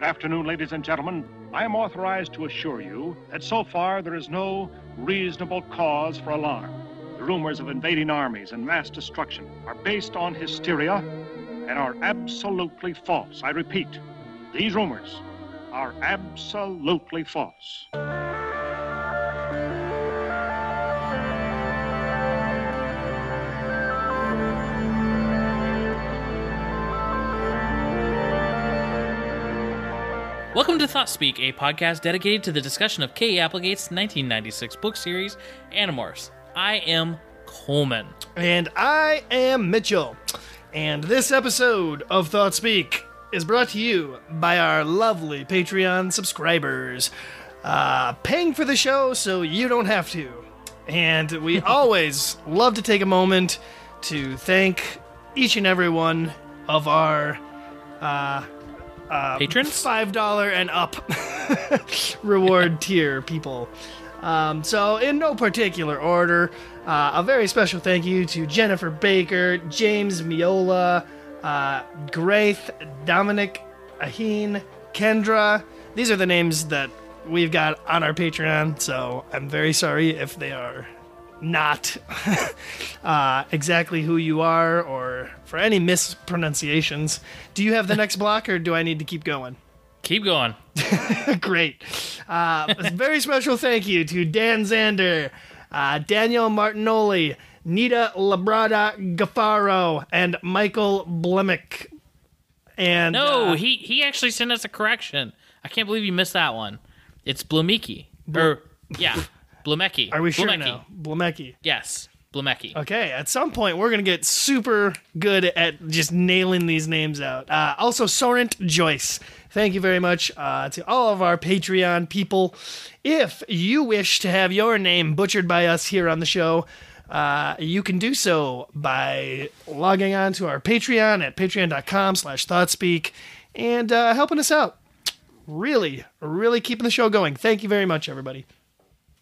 Good afternoon, ladies and gentlemen. I am authorized to assure you that so far there is no reasonable cause for alarm. The rumors of invading armies and mass destruction are based on hysteria and are absolutely false. I repeat, these rumors are absolutely false. Welcome to Thought Speak, a podcast dedicated to the discussion of K. Applegate's 1996 book series, Animorphs. I am Coleman. And I am Mitchell. And this episode of Thought Speak is brought to you by our lovely Patreon subscribers, uh, paying for the show so you don't have to. And we always love to take a moment to thank each and every one of our uh, Patrons? five dollar and up reward tier people. Um, so, in no particular order, uh, a very special thank you to Jennifer Baker, James Miola, uh, Graith, Dominic, Aheen, Kendra. These are the names that we've got on our Patreon, so I'm very sorry if they are not uh, exactly who you are or for any mispronunciations. Do you have the next block or do I need to keep going? Keep going. Great. Uh, a very special thank you to Dan Zander, uh, Daniel Martinoli, Nita Labrada Gaffaro, and Michael Blemick. And No, uh, he, he actually sent us a correction. I can't believe you missed that one. It's Blumeki. Or, yeah, Blumeki. are we sure Blumeki. now? Blumecki. Yes, Blumeki. Okay, at some point we're gonna get super good at just nailing these names out. Uh, also, Sorrent Joyce, thank you very much uh, to all of our Patreon people. If you wish to have your name butchered by us here on the show, uh, you can do so by logging on to our Patreon at patreon.com slash thoughtspeak and uh, helping us out. Really, really keeping the show going. Thank you very much, everybody.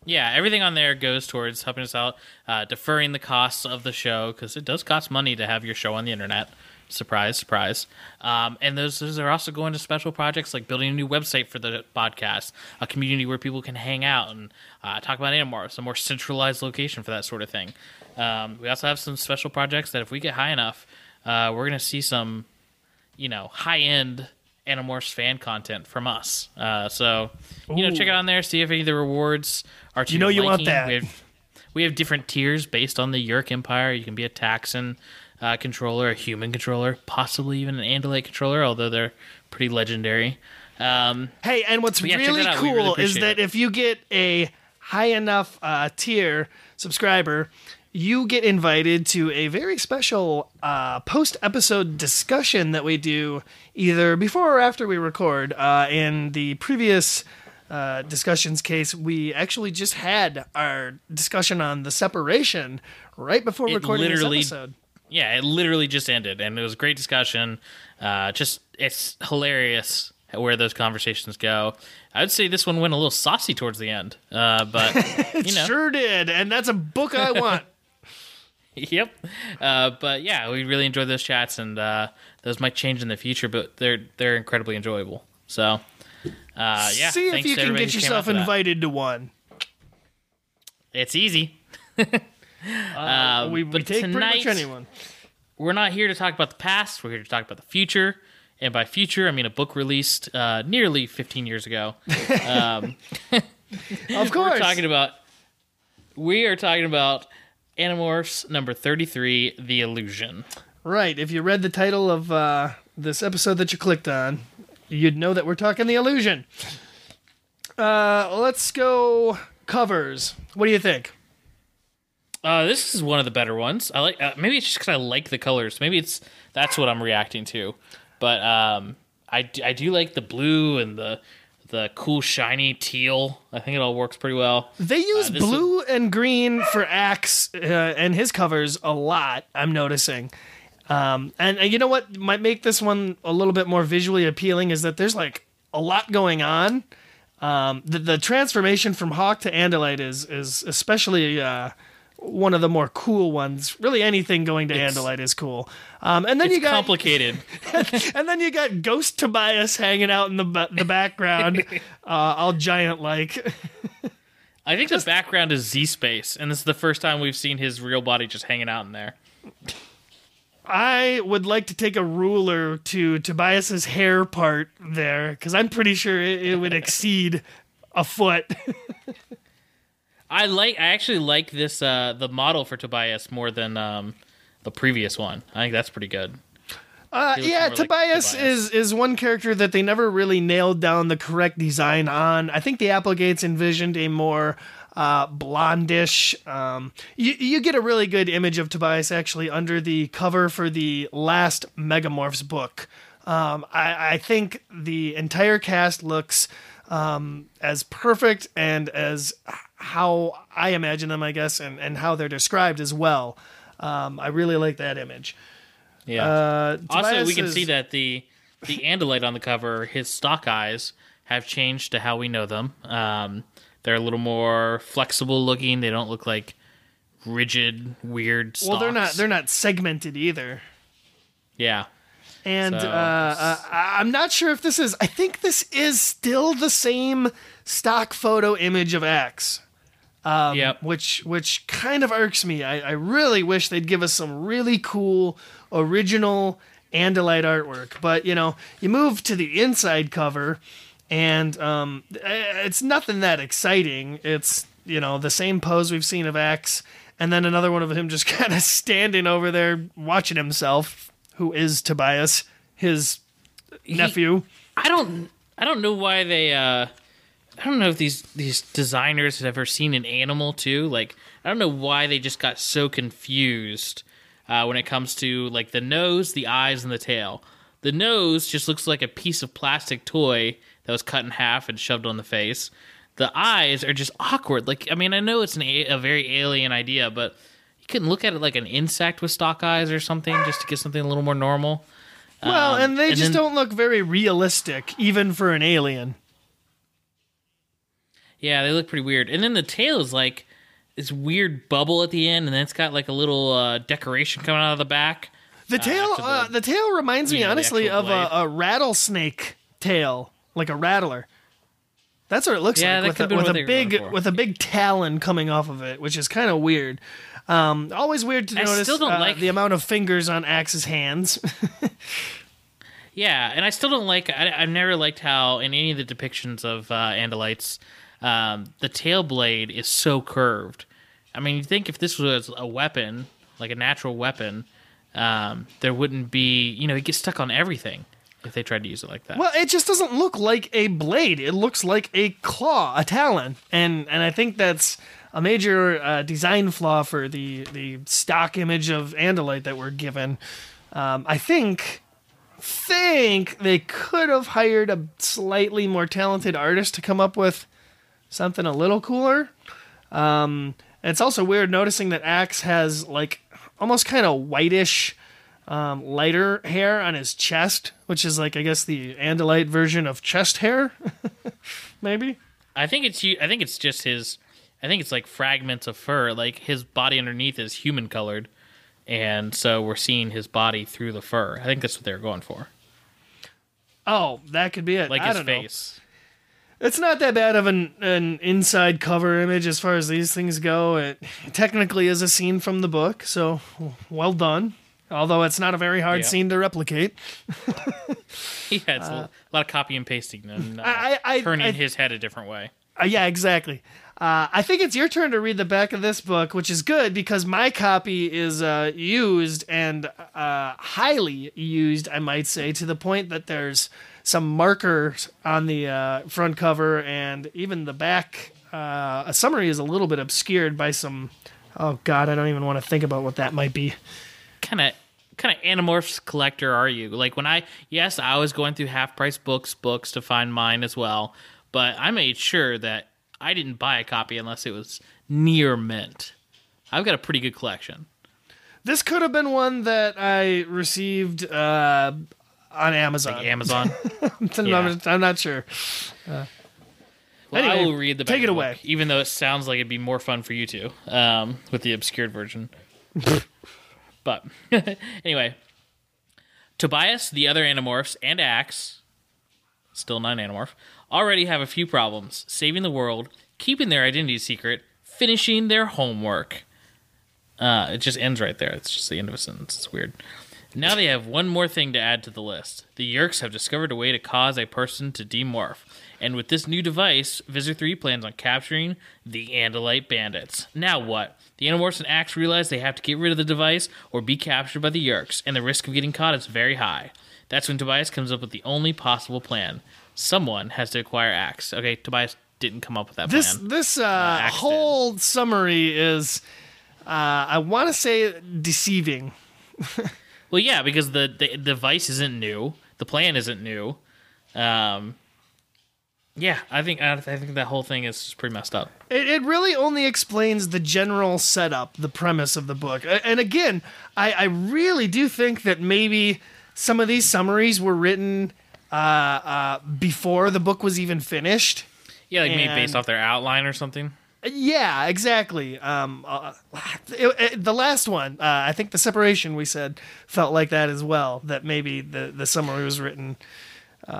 Yeah, everything on there goes towards helping us out, uh, deferring the costs of the show because it does cost money to have your show on the internet. Surprise, surprise. Um, and those, those are also going to special projects like building a new website for the podcast, a community where people can hang out and uh, talk about Animorphs, a more centralized location for that sort of thing. Um, we also have some special projects that if we get high enough, uh, we're going to see some, you know, high end Animorphs fan content from us. Uh, so, you know, check it on there, see if any of the rewards to You know you want that. We have, we have different tiers based on the Yeerk Empire. You can be a Taxxon uh, controller, a human controller, possibly even an Andalite controller, although they're pretty legendary. Um, Hey, and what's yeah, really. We really cool is that it. if you get a high enough uh, tier subscriber, you get invited to a very special uh, post episode discussion that we do either before or after we record. Uh, in the previous uh, discussions case, we actually just had our discussion on the separation right before It recording this episode. yeah, it literally just ended, and it was a great discussion. Uh, just it's hilarious where those conversations go. I would say this one went a little saucy towards the end, uh, but you know, Sure did, and that's a book I want. yep. Uh, but yeah, we really enjoyed those chats, and uh, those might change in the future, but they're they're incredibly enjoyable. So, uh, yeah, See if you can get yourself out for that. invited to one. It's easy. Uh, we, we but take pretty much tonight- anyone. We're not here to talk about the past. We're here to talk about the future. And by future, I mean a book released uh, nearly 15 years ago. Um, Of course. We're talking about. We are talking about Animorphs number 33, The Illusion. right. If you read the title of uh, this episode that you clicked on, you'd know that we're talking the illusion. Uh, let's go covers. What do you think? Uh, this is one of the better ones. I like. Uh, maybe it's just because I like the colors. Maybe it's that's what I'm reacting to. But um, I I do like the blue and the the cool shiny teal. I think it all works pretty well. They use this blue and green for Ax uh, and his covers a lot. I'm noticing. Um, and, and you know what might make this one a little bit more visually appealing is that there's like a lot going on. Um, the, the transformation from Hawk to Andalite is is especially uh, one of the more cool ones. Really, anything going to It's- Andalite is cool. Um, and then It's you got complicated. and then you got Ghost Tobias hanging out in the the background, uh, all giant like. I think the background is Z Space, and this is the first time we've seen his real body just hanging out in there. I would like to take a ruler to Tobias's hair part there because I'm pretty sure it, it would exceed a foot. I like. I actually like this uh, the model for Tobias more than um, the previous one. I think that's pretty good. Uh, yeah, more like Tobias, Tobias. is is one character that they never really nailed down the correct design on. I think the Applegates envisioned a more uh, blondish. Um, you you get a really good image of Tobias actually under the cover for the last Megamorphs book. Um, I, I think the entire cast looks um, as perfect and as how I imagine them, I guess, and, and how they're described as well. Um, I really like that image. Yeah. Uh, also, we can is- see that the the Andalite on the cover, his stalk eyes have changed to how we know them. Um, they're a little more flexible looking. They don't look like rigid, weird. Stalks. Well, they're not they're not segmented either. Yeah. And So- uh, uh, I'm not sure if this is. I think this is still the same stock photo image of Ax, um, yep. which which kind of irks me. I, I really wish they'd give us some really cool original Andalite artwork. But you know, you move to the inside cover, and um, it's nothing that exciting. It's you know the same pose we've seen of Ax, and then another one of him just kind of standing over there watching himself, who is Tobias, his nephew. I don't. I don't know why they. uh I don't know if these these designers have ever seen an animal too. Like I don't know why they just got so confused uh, when it comes to like the nose, the eyes, and the tail. The nose just looks like a piece of plastic toy that was cut in half and shoved on the face. The eyes are just awkward. Like I mean, I know it's an a, a very alien idea, but you couldn't look at it like an insect with stalk eyes or something just to get something a little more normal. Well, Um, and they and just then- don't look very realistic, even for an alien. Yeah, they look pretty weird. And then the tail is like this weird bubble at the end, and then it's got like a little uh, decoration coming out of the back. The tail, after the- uh, the tail reminds me know, honestly of a, a rattlesnake tail, like a rattler. That's what it looks Yeah, like with, a, with a big with a big talon coming off of it, which is kind of weird. Um, always weird to I notice still don't uh, like- the amount of fingers on Ax's hands. Yeah, and I still don't like. I, I've never liked how in any of the depictions of uh, Andalites, um, the tail blade is so curved. I mean, you think if this was a weapon, like a natural weapon, um, there wouldn't be. You know, it gets stuck on everything if they tried to use it like that. well, it just doesn't look like a blade. It looks like a claw, a talon, and and I think that's a major uh, design flaw for the the stock image of Andalite that we're given. Um, I think think they could have hired a slightly more talented artist to come up with something a little cooler. Um, it's also weird noticing that Ax has like almost kind of whitish, um, lighter hair on his chest, which is like I guess the Andalite version of chest hair, maybe. I think it's. I think it's just his. I think it's like fragments of fur. Like his body underneath is human colored, and so we're seeing his body through the fur. I think that's what they were going for, Oh, that could be it. like I his don't know. face. It's not that bad of an an inside cover image as far as these things go. It technically is a scene from the book, so well done. Although it's not a very hard Yeah. scene to replicate. Yeah, it's a lot of copy and pasting and uh, I- I- turning I- his head a different way. Uh, yeah, exactly. Uh, I think it's your turn to read the back of this book, which is good because my copy is uh, used and uh, highly used, I might say, to the point that there's some markers on the uh, front cover and even the back. Uh, a summary is a little bit obscured by some. Oh God, I don't even want to think about what that might be. Kind of, kind of Animorphs collector are you? Like when I, yes, I was going through half price books, books to find mine as well, but I made sure that I didn't buy a copy unless it was near mint. I've got a pretty good collection. This could have been one that I received uh, on Amazon. Amazon. I'm, Yeah. not, I'm not sure. Well, I will read the take it the away. book, even though it sounds like it'd be more fun for you two um, with the obscured version. but anyway, Tobias, the other Animorphs, and Ax, still non Animorph, already have a few problems saving the world, keeping their identity secret, finishing their homework. Uh, it just ends right there. It's just the end of a sentence. It's weird. Now they have one more thing to add to the list. The Yeerks have discovered a way to cause a person to demorph. And with this new device, Visser 3 plans on capturing the Andalite bandits. Now what? The Animorphs and Ax realize they have to get rid of the device or be captured by the Yeerks, and the risk of getting caught is very high. That's when Tobias comes up with the only possible plan. Someone has to acquire Ax. Okay, Tobias didn't come up with that This plan. this uh, did. whole summary is, uh, I want to say, deceiving. Well, yeah, because the, the device isn't new, the plan isn't new. Um, yeah, I think I, think that whole thing is pretty messed up. It, it really only explains the general setup, the premise of the book. And again, I, I really do think that maybe some of these summaries were written uh, uh, before the book was even finished. Yeah, like maybe based off their outline or something. Yeah, exactly. Um, uh, it- it- the last one, uh, I think the separation we said felt like that as well. That maybe the the summary was written.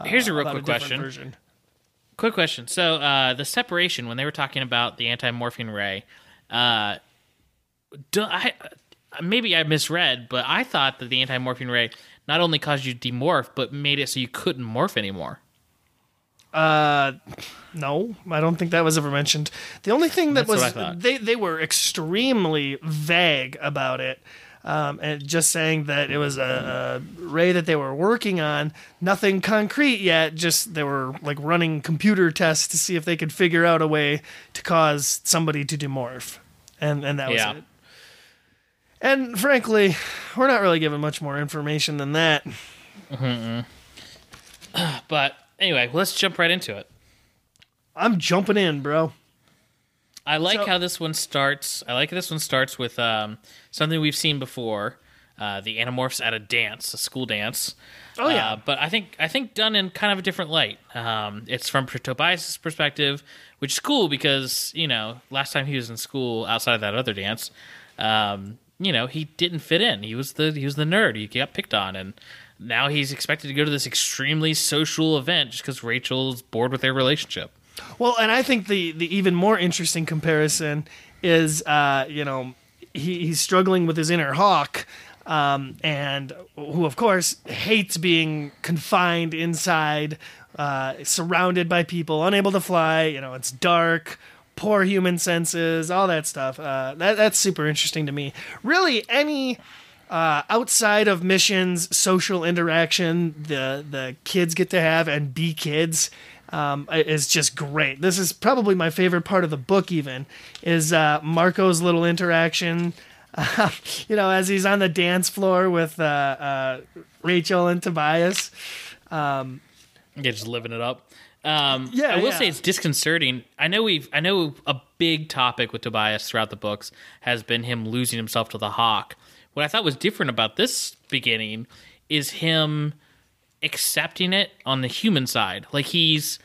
Here's a real quick a question. Version. Quick question. So, uh, the separation when they were talking about the anti-morphine ray, uh, do, I maybe I misread, but I thought that the anti-morphine ray not only caused you to demorph, but made it so you couldn't morph anymore. Uh, no, I don't think that was ever mentioned. The only thing that That's was they they were extremely vague about it, um, and just saying that it was a, a ray that they were working on. Nothing concrete yet. Just they were like running computer tests to see if they could figure out a way to cause somebody to demorph, and and that was Yeah. it. And frankly, we're not really given much more information than that. But anyway, let's jump right into it. I'm jumping in, bro. I like So- how this one starts. I like how this one starts with um, something we've seen before: uh, the Animorphs at a dance, a school dance. Oh, yeah. Uh, but I think I think done in kind of a different light. Um, it's from Tobias' perspective, which is cool because you know last time he was in school outside of that other dance, um, you know he didn't fit in. He was the he was the nerd. He got picked on, and now he's expected to go to this extremely social event just because Rachel's bored with their relationship. Well, and I think the the even more interesting comparison is, uh, you know, he, he's struggling with his inner hawk, um, and who, of course, hates being confined inside, uh, surrounded by people, unable to fly. You know, it's dark. Poor human senses, all that stuff. Uh, that that's super interesting to me. Really, any uh, outside of missions, social interaction the the kids get to have and be kids um, is just great. This is probably my favorite part of the book. Even is uh, Marco's little interaction. you know, as he's on the dance floor with uh, uh, Rachel and Tobias. Yeah, just living it up. Um, Yeah, I will yeah. say it's disconcerting. I know we've, I know a big topic with Tobias throughout the books has been him losing himself to the hawk. What I thought was different about this beginning is him accepting it on the human side. Like he's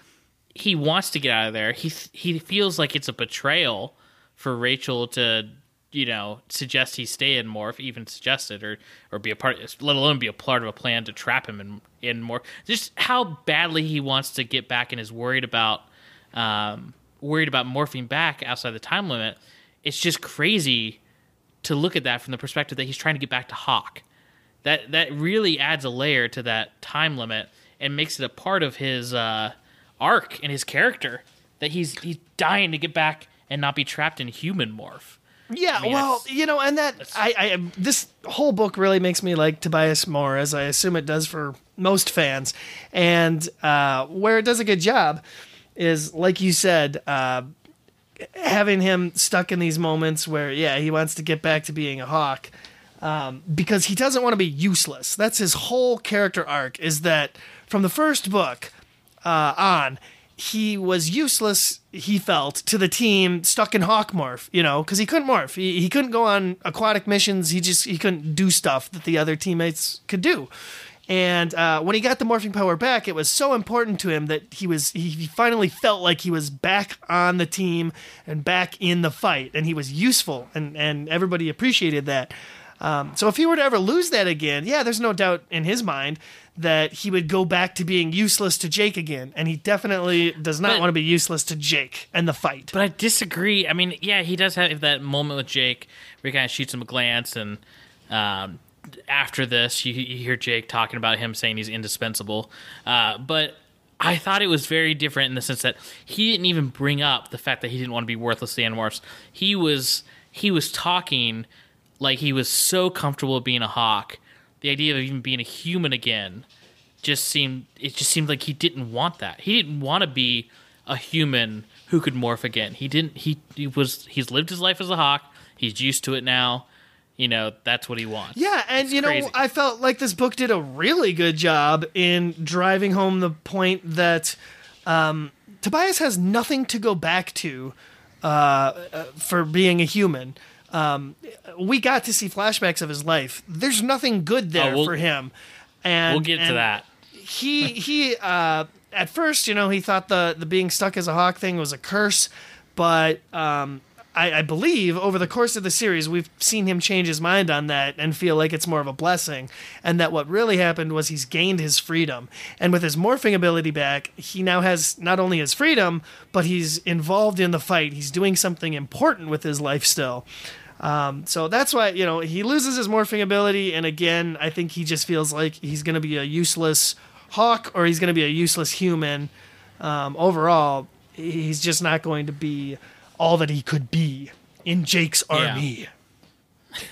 he wants to get out of there. He he feels like it's a betrayal for Rachel to you know suggest he stay in Morph, even suggest it or or be a part, let alone be a part of a plan to trap him in in Morph. Just how badly he wants to get back and is worried about um, worried about morphing back outside the time limit. It's just crazy to look at that from the perspective that he's trying to get back to Hawk. That that really adds a layer to that time limit and makes it a part of his uh, arc and his character that he's he's dying to get back and not be trapped in human morph. Yeah, mean, well, you know, and that I, I this whole book really makes me like Tobias more, as I assume it does for most fans. And uh, where it does a good job is, like you said, uh, having him stuck in these moments where, yeah, he wants to get back to being a hawk um, because he doesn't want to be useless. That's his whole character arc. Is that from the first book uh, on, he was useless. He felt to the team stuck in hawk morph, you know, because he couldn't morph. He, he couldn't go on aquatic missions. He just he couldn't do stuff that the other teammates could do, And uh, when he got the morphing power back, it was so important to him that he was he finally felt like he was back on the team and back in the fight, and he was useful, and and everybody appreciated that. Um, so if he were to ever lose that again, yeah, there's no doubt in his mind that he would go back to being useless to Jake again, and he definitely does not But- want to be useless to Jake and the fight. But I disagree. I mean, yeah, he does have that moment with Jake where he kind of shoots him a glance, and um, after this, you, you hear Jake talking about him saying he's indispensable. Uh, but I thought it was very different in the sense that he didn't even bring up the fact that he didn't want to be worthless to the Animorphs. He was he was talking like he was so comfortable being a hawk. The idea of even being a human again just seemed it just seemed like he didn't want that. He didn't want to be a human who could morph again. He didn't he he was he's lived his life as a hawk. He's used to it now. You know, that's what he wants. Yeah, and you know. I felt like this book did a really good job in driving home the point that um, Tobias has nothing to go back to uh, uh, for being a human. Um, we got to see flashbacks of his life. There's nothing good there Oh, we'll- for him, and We'll get to that. he he uh at first you know he thought the the being stuck as a hawk thing was a curse but um I, I believe over the course of the series we've seen him change his mind on that and feel like it's more of a blessing and that what really happened was he's gained his freedom and with his morphing ability back he now has not only his freedom but he's involved in the fight he's doing something important with his life still um, so that's why you know he loses his morphing ability, and again, I think he just feels like he's going to be a useless hawk or he's going to be a useless human. Um, overall, he's just not going to be all that he could be in Jake's Yeah. army.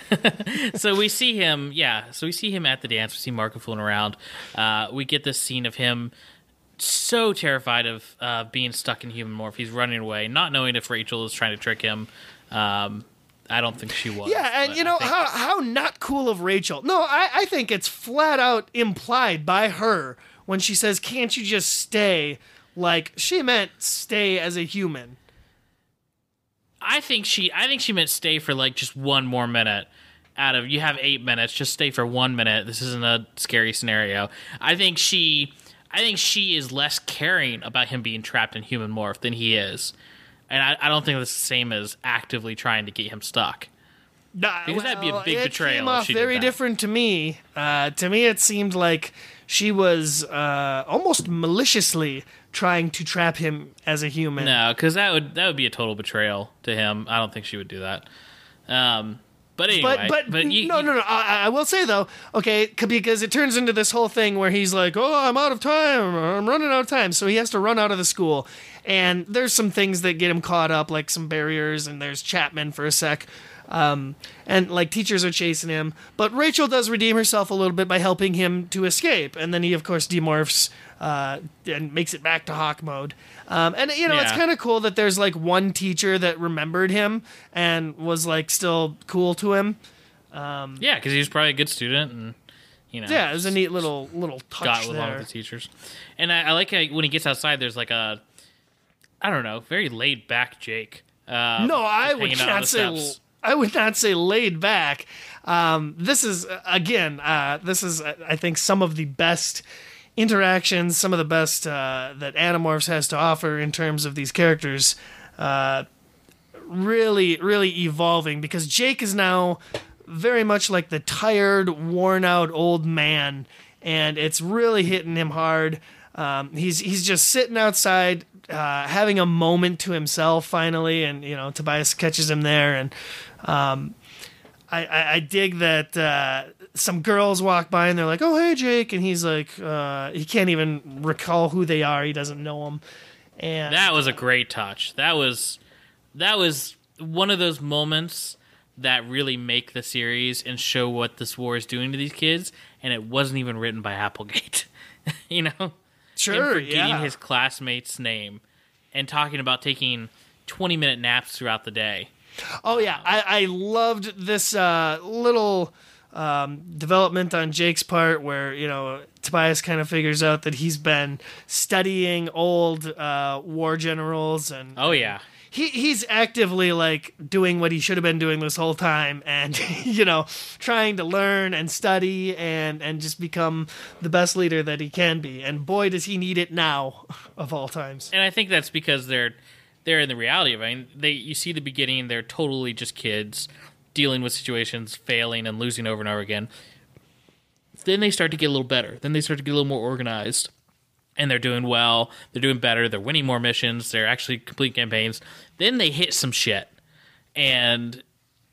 so we see him, yeah. So we see him at the dance. We see Marco fooling around. Uh, we get this scene of him so terrified of uh, being stuck in human morph. He's running away, not knowing if Rachel is trying to trick him. Um, I don't think she was. Yeah, and you know how how not cool of Rachel. No, I, I think it's flat out implied by her when she says, "Can't you just stay?" Like she meant stay as a human. I think she. I think she meant stay for like just one more minute. Out of you have eight minutes, just stay for one minute. This isn't a scary scenario. I think she. I think she is less caring about him being trapped in human morph than he is, and I, I don't think that's the same as actively trying to get him stuck. Nah, Because that'd be a well, big it betrayal Came if off very different to me. Uh, to me, it seemed like she was uh, almost maliciously trying to trap him as a human. No, because that would that would be a total betrayal to him. I don't think she would do that. Um, but anyway, But but, you, no no no. I, I will say though, okay, because it turns into this whole thing where he's like, "Oh, I'm out of time. I'm running out of time," so he has to run out of the school. And there's some things that get him caught up, like some barriers, and there's Chapman for a sec. Um, and like teachers are chasing him, but Rachel does redeem herself a little bit by helping him to escape, and then he of course demorphs uh, and makes it back to Hawk mode. Um, and you know it's kind of cool that there's like one teacher that remembered him and was like still cool to him. yeah, because he was probably a good student, and you know, Yeah, it was a neat little little touch got along there. with the teachers. And I, I like how when he gets outside, there's like a, I don't know, very laid back Jake. Uh, No, I would hanging out on not say. I would not say laid back. Um, this is uh, again. Uh, this is uh, I think some of the best interactions, some of the best uh, that Animorphs has to offer in terms of these characters. Uh, really, really evolving because Jake is now very much like the tired, worn out old man, and it's really hitting him hard. Um, he's he's just sitting outside, uh, having a moment to himself finally, and you know Tobias catches him there, and um, I, I, I dig that uh, some girls walk by and they're like, "Oh hey Jake," and he's like, uh, he can't even recall who they are. He doesn't know them, and That was a great touch. That was that was one of those moments that really make the series and show what this war is doing to these kids. And it wasn't even written by Applegate. you know, him sure, forgetting yeah. his classmate's name and talking about taking twenty minute naps throughout the day. Oh yeah, I, I loved this uh, little um, development on Jake's part where, you know, Tobias kind of figures out that he's been studying old uh, war generals and Oh yeah. he he's actively like doing what he should have been doing this whole time and you know trying to learn and study and and just become the best leader that he can be and boy does he need it now of all times and I think that's because they're they're in the reality of it. I mean, they you see the beginning, they're totally just kids dealing with situations, failing and losing over and over again. Then they start to get a little better. Then they start to get a little more organized. And they're doing well. They're doing better. They're winning more missions. They're actually complete campaigns. Then they hit some shit. And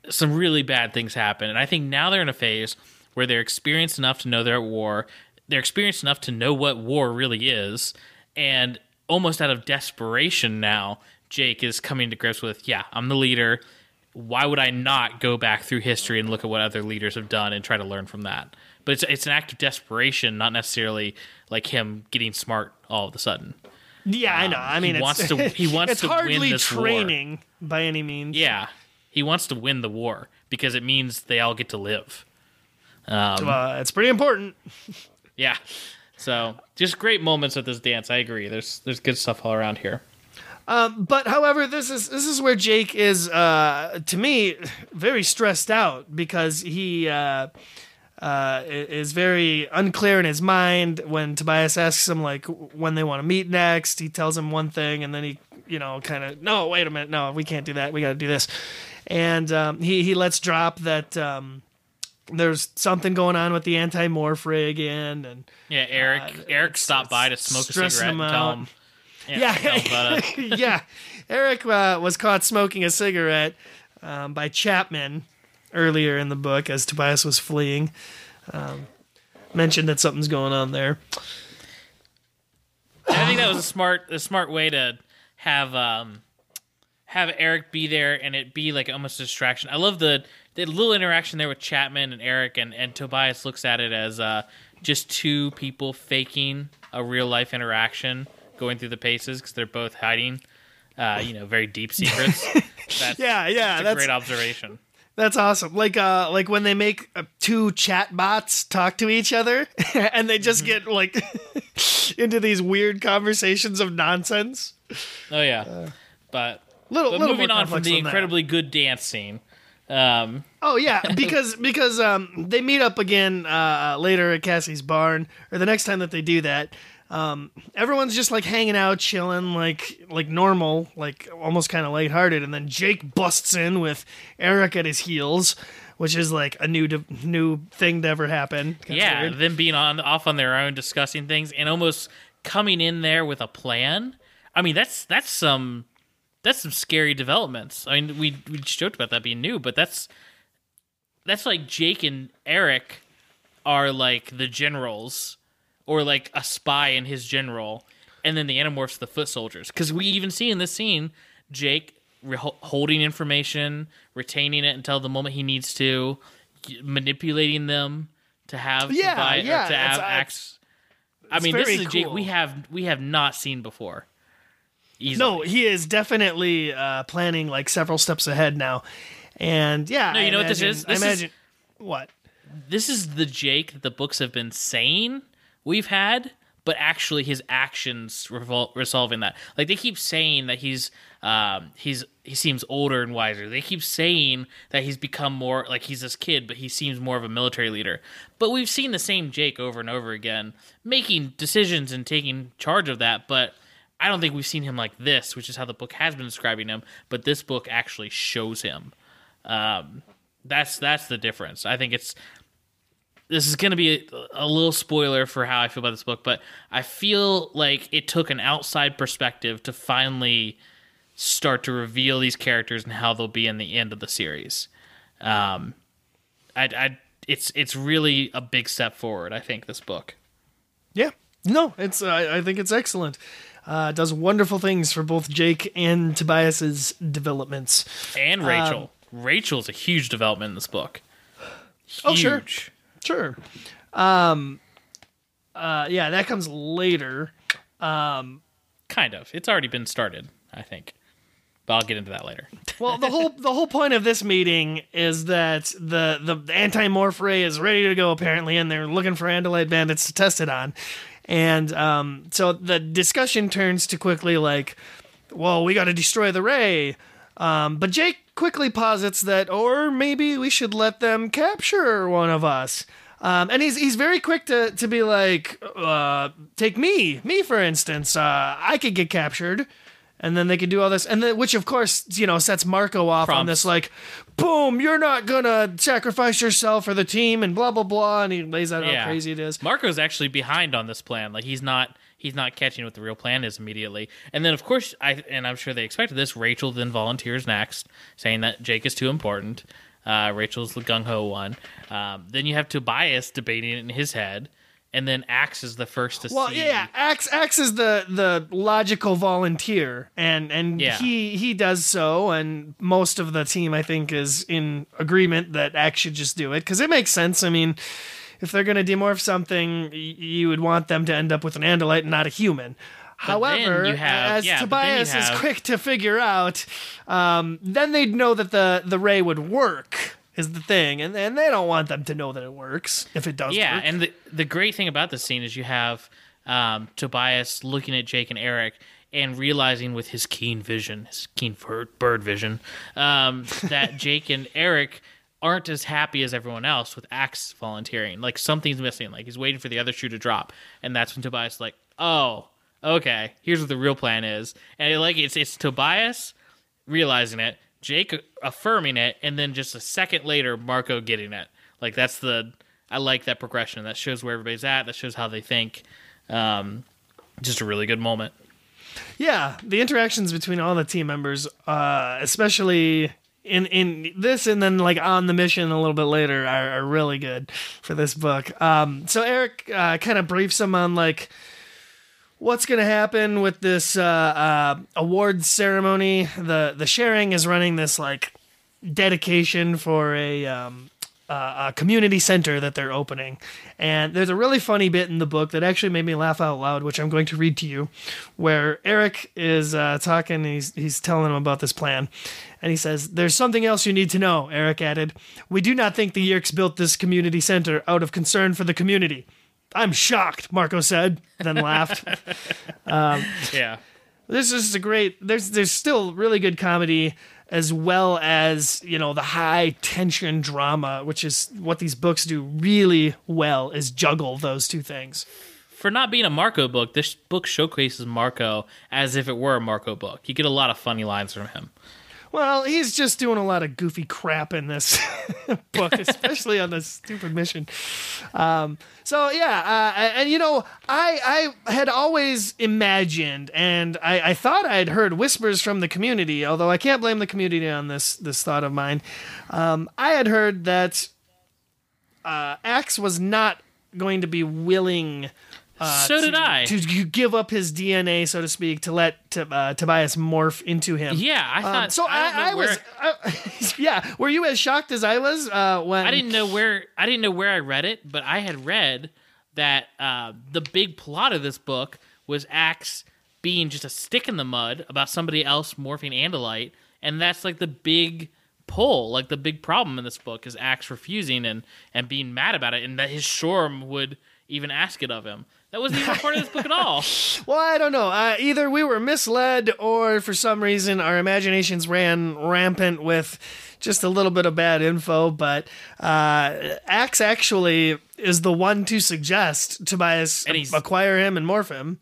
some really bad things happen. And I think now they're in a phase where they're experienced enough to know they're at war. They're experienced enough to know what war really is. And almost out of desperation now, Jake is coming to grips with, yeah, I'm the leader. Why would I not go back through history and look at what other leaders have done and try to learn from that? But it's it's an act of desperation, not necessarily like him getting smart all of a sudden. yeah i know i mean he it's, wants to- he wants it's to win hardly this war. training by any means Yeah, he wants to win the war because it means they all get to live. uh, it's pretty important Yeah. So just great moments at this dance. I agree. There's there's good stuff all around here. But however, this is this is where Jake is, uh, to me, very stressed out because he uh, uh, is very unclear in his mind when Tobias asks him like when they want to meet next. He tells him one thing, and then he, you know, kind of no, wait a minute, no, we can't do that. We got to do this, and um, he he lets drop that. Um, there's something going on with the anti-morph rig again, and Yeah, Erek Uh, Erek stopped by to smoke a cigarette and tell him. Yeah, tell him about it. yeah, Erek uh, was caught smoking a cigarette um, by Chapman earlier in the book as Tobias was fleeing. Um, mentioned that something's going on there. I think that was a smart a smart way to have um have Erek be there and it be like almost a distraction. I love the the little interaction there with Chapman and Erek and, and Tobias looks at it as uh just two people faking a real life interaction going through the paces because they're both hiding uh you know very deep secrets. That's, Yeah, yeah, that's a that's great observation. that's awesome. Like uh, like when they make uh, two chat bots talk to each other, and they just get like into these weird conversations of nonsense. Oh yeah, but Little, but little moving on from the than that. incredibly good dance scene. Um, Oh yeah, because because um they meet up again uh later at Cassie's barn or the next time that they do that. Um everyone's just like hanging out, chilling like like normal, like almost kind of lighthearted and then Jake busts in with Erek at his heels, which is like a new de- new thing to ever happen. Kinda yeah, weird. them being on off on their own, discussing things, and almost coming in there with a plan. I mean, that's that's some that's some scary developments. I mean, we we joked about that being new, but that's that's like Jake and Erek are like the generals, or like a spy and his general, and then the Animorphs the foot soldiers. Because we even see in this scene Jake re- holding information, retaining it until the moment he needs to, manipulating them to have Yeah, provide- yeah, to have uh, acts. I mean, this is a Jake we have we have not seen before. Easily. No, he is definitely uh planning like several steps ahead now. And yeah, No, you I know what this imagine- is? I This is- imagine what? this is the Jake that the books have been saying we've had, but actually his actions revol- resolving that. Like they keep saying that he's um, he's he seems older and wiser. They keep saying that he's become more like he's this kid, but he seems more of a military leader. But we've seen the same Jake over and over again, making decisions and taking charge of that. But I don't think we've seen him like this, which is how the book has been describing him. But this book actually shows him. Um, that's that's the difference. I think it's this is going to be a, a little spoiler for how I feel about this book, but I feel like it took an outside perspective to finally start to reveal these characters and how they'll be in the end of the series. Um, I, I, it's it's really a big step forward. I think this book. Yeah. No, it's I I think it's excellent. Uh, does wonderful things for both Jake and Tobias's developments. and Rachel. Rachel's a huge development in this book. Huge. Oh, sure. Sure. Um uh yeah, that comes later. Kind of. It's already been started, I think. But I'll get into that later. Well, the whole the whole point of this meeting is that the the anti morph ray is ready to go apparently, and they're looking for Andalite bandits to test it on. And um, so the discussion turns to quickly like, well, we got to destroy the ray. Um, but Jake quickly posits that, or maybe we should let them capture one of us. Um, and he's he's very quick to to be like, uh, take me, me for instance. Uh, I could get captured, and then they could do all this, and then which of course you know sets Marco off on this like, boom, you're not gonna sacrifice yourself for the team, and blah blah blah, and he lays out Yeah. how crazy it is. Marco's actually behind on this plan. Like he's not he's not catching what the real plan is immediately. And then of course I and I'm sure they expected this. Rachel then volunteers next, saying that Jake is too important. Uh, Rachel's the gung ho one. Um, then you have Tobias debating it in his head, and then Ax is the first to Well, see. Well, yeah, Ax Ax is the the logical volunteer, and and Yeah. he he does so, and most of the team I think is in agreement that Ax should just do it because it makes sense. I mean, if they're gonna demorph something, y- you would want them to end up with an Andalite and not a human. However, you have- as yeah, but Tobias is quick to figure out, um, then they'd know that the the ray would work. Is the thing, and and they don't want them to know that it works if it does. Yeah, work. and the the great thing about this scene is you have um, Tobias looking at Jake and Erek and realizing with his keen vision, his keen bird vision, um, that Jake and Erek aren't as happy as everyone else with Ax volunteering. Like something's missing. Like he's waiting for the other shoe to drop, and that's when Tobias is like, oh, okay, here's what the real plan is, and like it's it's Tobias realizing it, Jake affirming it, and then just a second later, Marco getting it. Like that's the I like that progression. That shows where everybody's at. That shows how they think. Um, just a really good moment. Yeah, the interactions between all the team members, uh, especially in in this and then like on the mission a little bit later, are, are really good for this book. Um, so Erek uh, kind of briefs him on like what's going to happen with this uh, uh, awards ceremony. The the sharing is running this like dedication for a um, a community center that they're opening. And there's a really funny bit in the book that actually made me laugh out loud, which I'm going to read to you, where Erek is uh, talking. He's he's telling him about this plan, and he says, "There's something else you need to know." Erek added, "We do not think the Yeerks built this community center out of concern for the community." I'm shocked, Marco said, then laughed. Um, yeah. this is a great there's there's still really good comedy as well as you know the high tension drama which is what these books do really well is juggle those two things For not being a Marco book, this book showcases Marco as if it were a Marco book. You get a lot of funny lines from him. Well he's just doing a lot of goofy crap in this book especially on this stupid mission. Um, so yeah uh, and you know i i had always imagined and I, I thought i had heard whispers from the community although i can't blame the community on this this thought of mine. Um, i had heard that uh, Ax was not going to be willing so did I. Uh, to give up his dna so to speak to let to, uh, tobias morph into him yeah, I thought. um, so I, I, I was, I, yeah. Were you as shocked as I was uh, when I didn't know where I didn't know where I read it, but I had read that uh, the big plot of this book was Ax being just a stick in the mud about somebody else morphing Andalite, and that's like the big pull, like the big problem in this book is Ax refusing and and being mad about it, and that his Shorm would even ask it of him. That wasn't even part of this book at all. Well, I don't know. Uh, either we were misled, or for some reason our imaginations ran rampant with just a little bit of bad info. But uh, Ax actually is the one to suggest Tobias And he's- acquire him and morph him.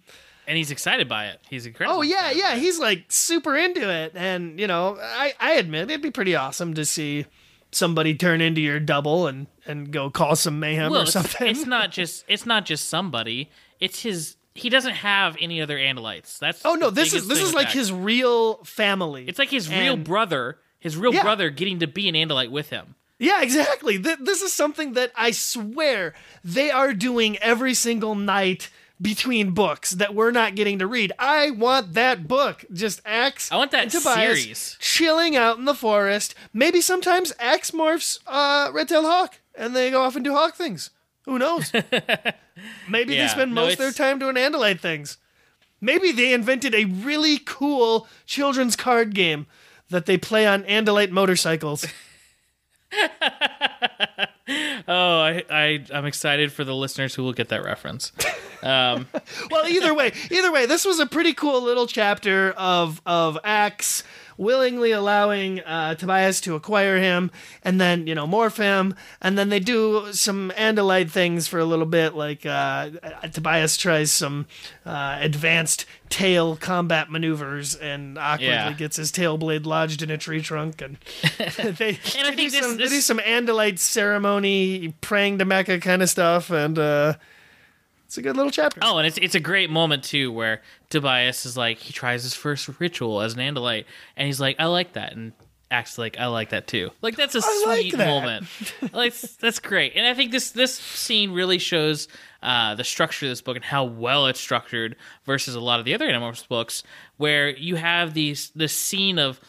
And he's excited by it. He's incredible. Oh yeah, yeah. He's like super into it, and you know, I I admit it'd be pretty awesome to see somebody turn into your double and and go cause some mayhem well, or something. it's not just it's not just somebody. It's his. He doesn't have any other Andalites. That's oh no, this is this is like his real family. It's like his real brother. His real Yeah. brother getting to be an Andalite with him. Yeah, exactly. Th- this is something that I swear they are doing every single night between books that we're not getting to read. I want that book. Just Ax. I want that Tobias series. chilling out in the forest. Maybe sometimes Ax morphs uh, Red-tailed Hawk, and they go off and do hawk things. Who knows? Maybe they Yeah, spend no, most of their time doing Andalite things. maybe they invented a really cool children's card game that they play on Andalite motorcycles. Oh, I, I I'm excited for the listeners who will get that reference. Um, well, either way, either way, this was a pretty cool little chapter of of Ax willingly allowing uh, Tobias to acquire him, and then you know morph him, and then they do some Andalite things for a little bit, like uh, Tobias tries some uh, advanced tail combat maneuvers and awkwardly Yeah. gets his tail blade lodged in a tree trunk, and they, And I think this- some, they do some Andalite ceremony, praying to Mecca kind of stuff, and uh, it's a good little chapter. oh, and it's it's a great moment too, where Tobias is like he tries his first ritual as an Andalite, and he's like, I like that, and Ax like I like that too. Like that's a I like sweet that. moment. like that's great, and I think this this scene really shows uh, the structure of this book and how well it's structured versus a lot of the other Animorphs books, where you have these this scene of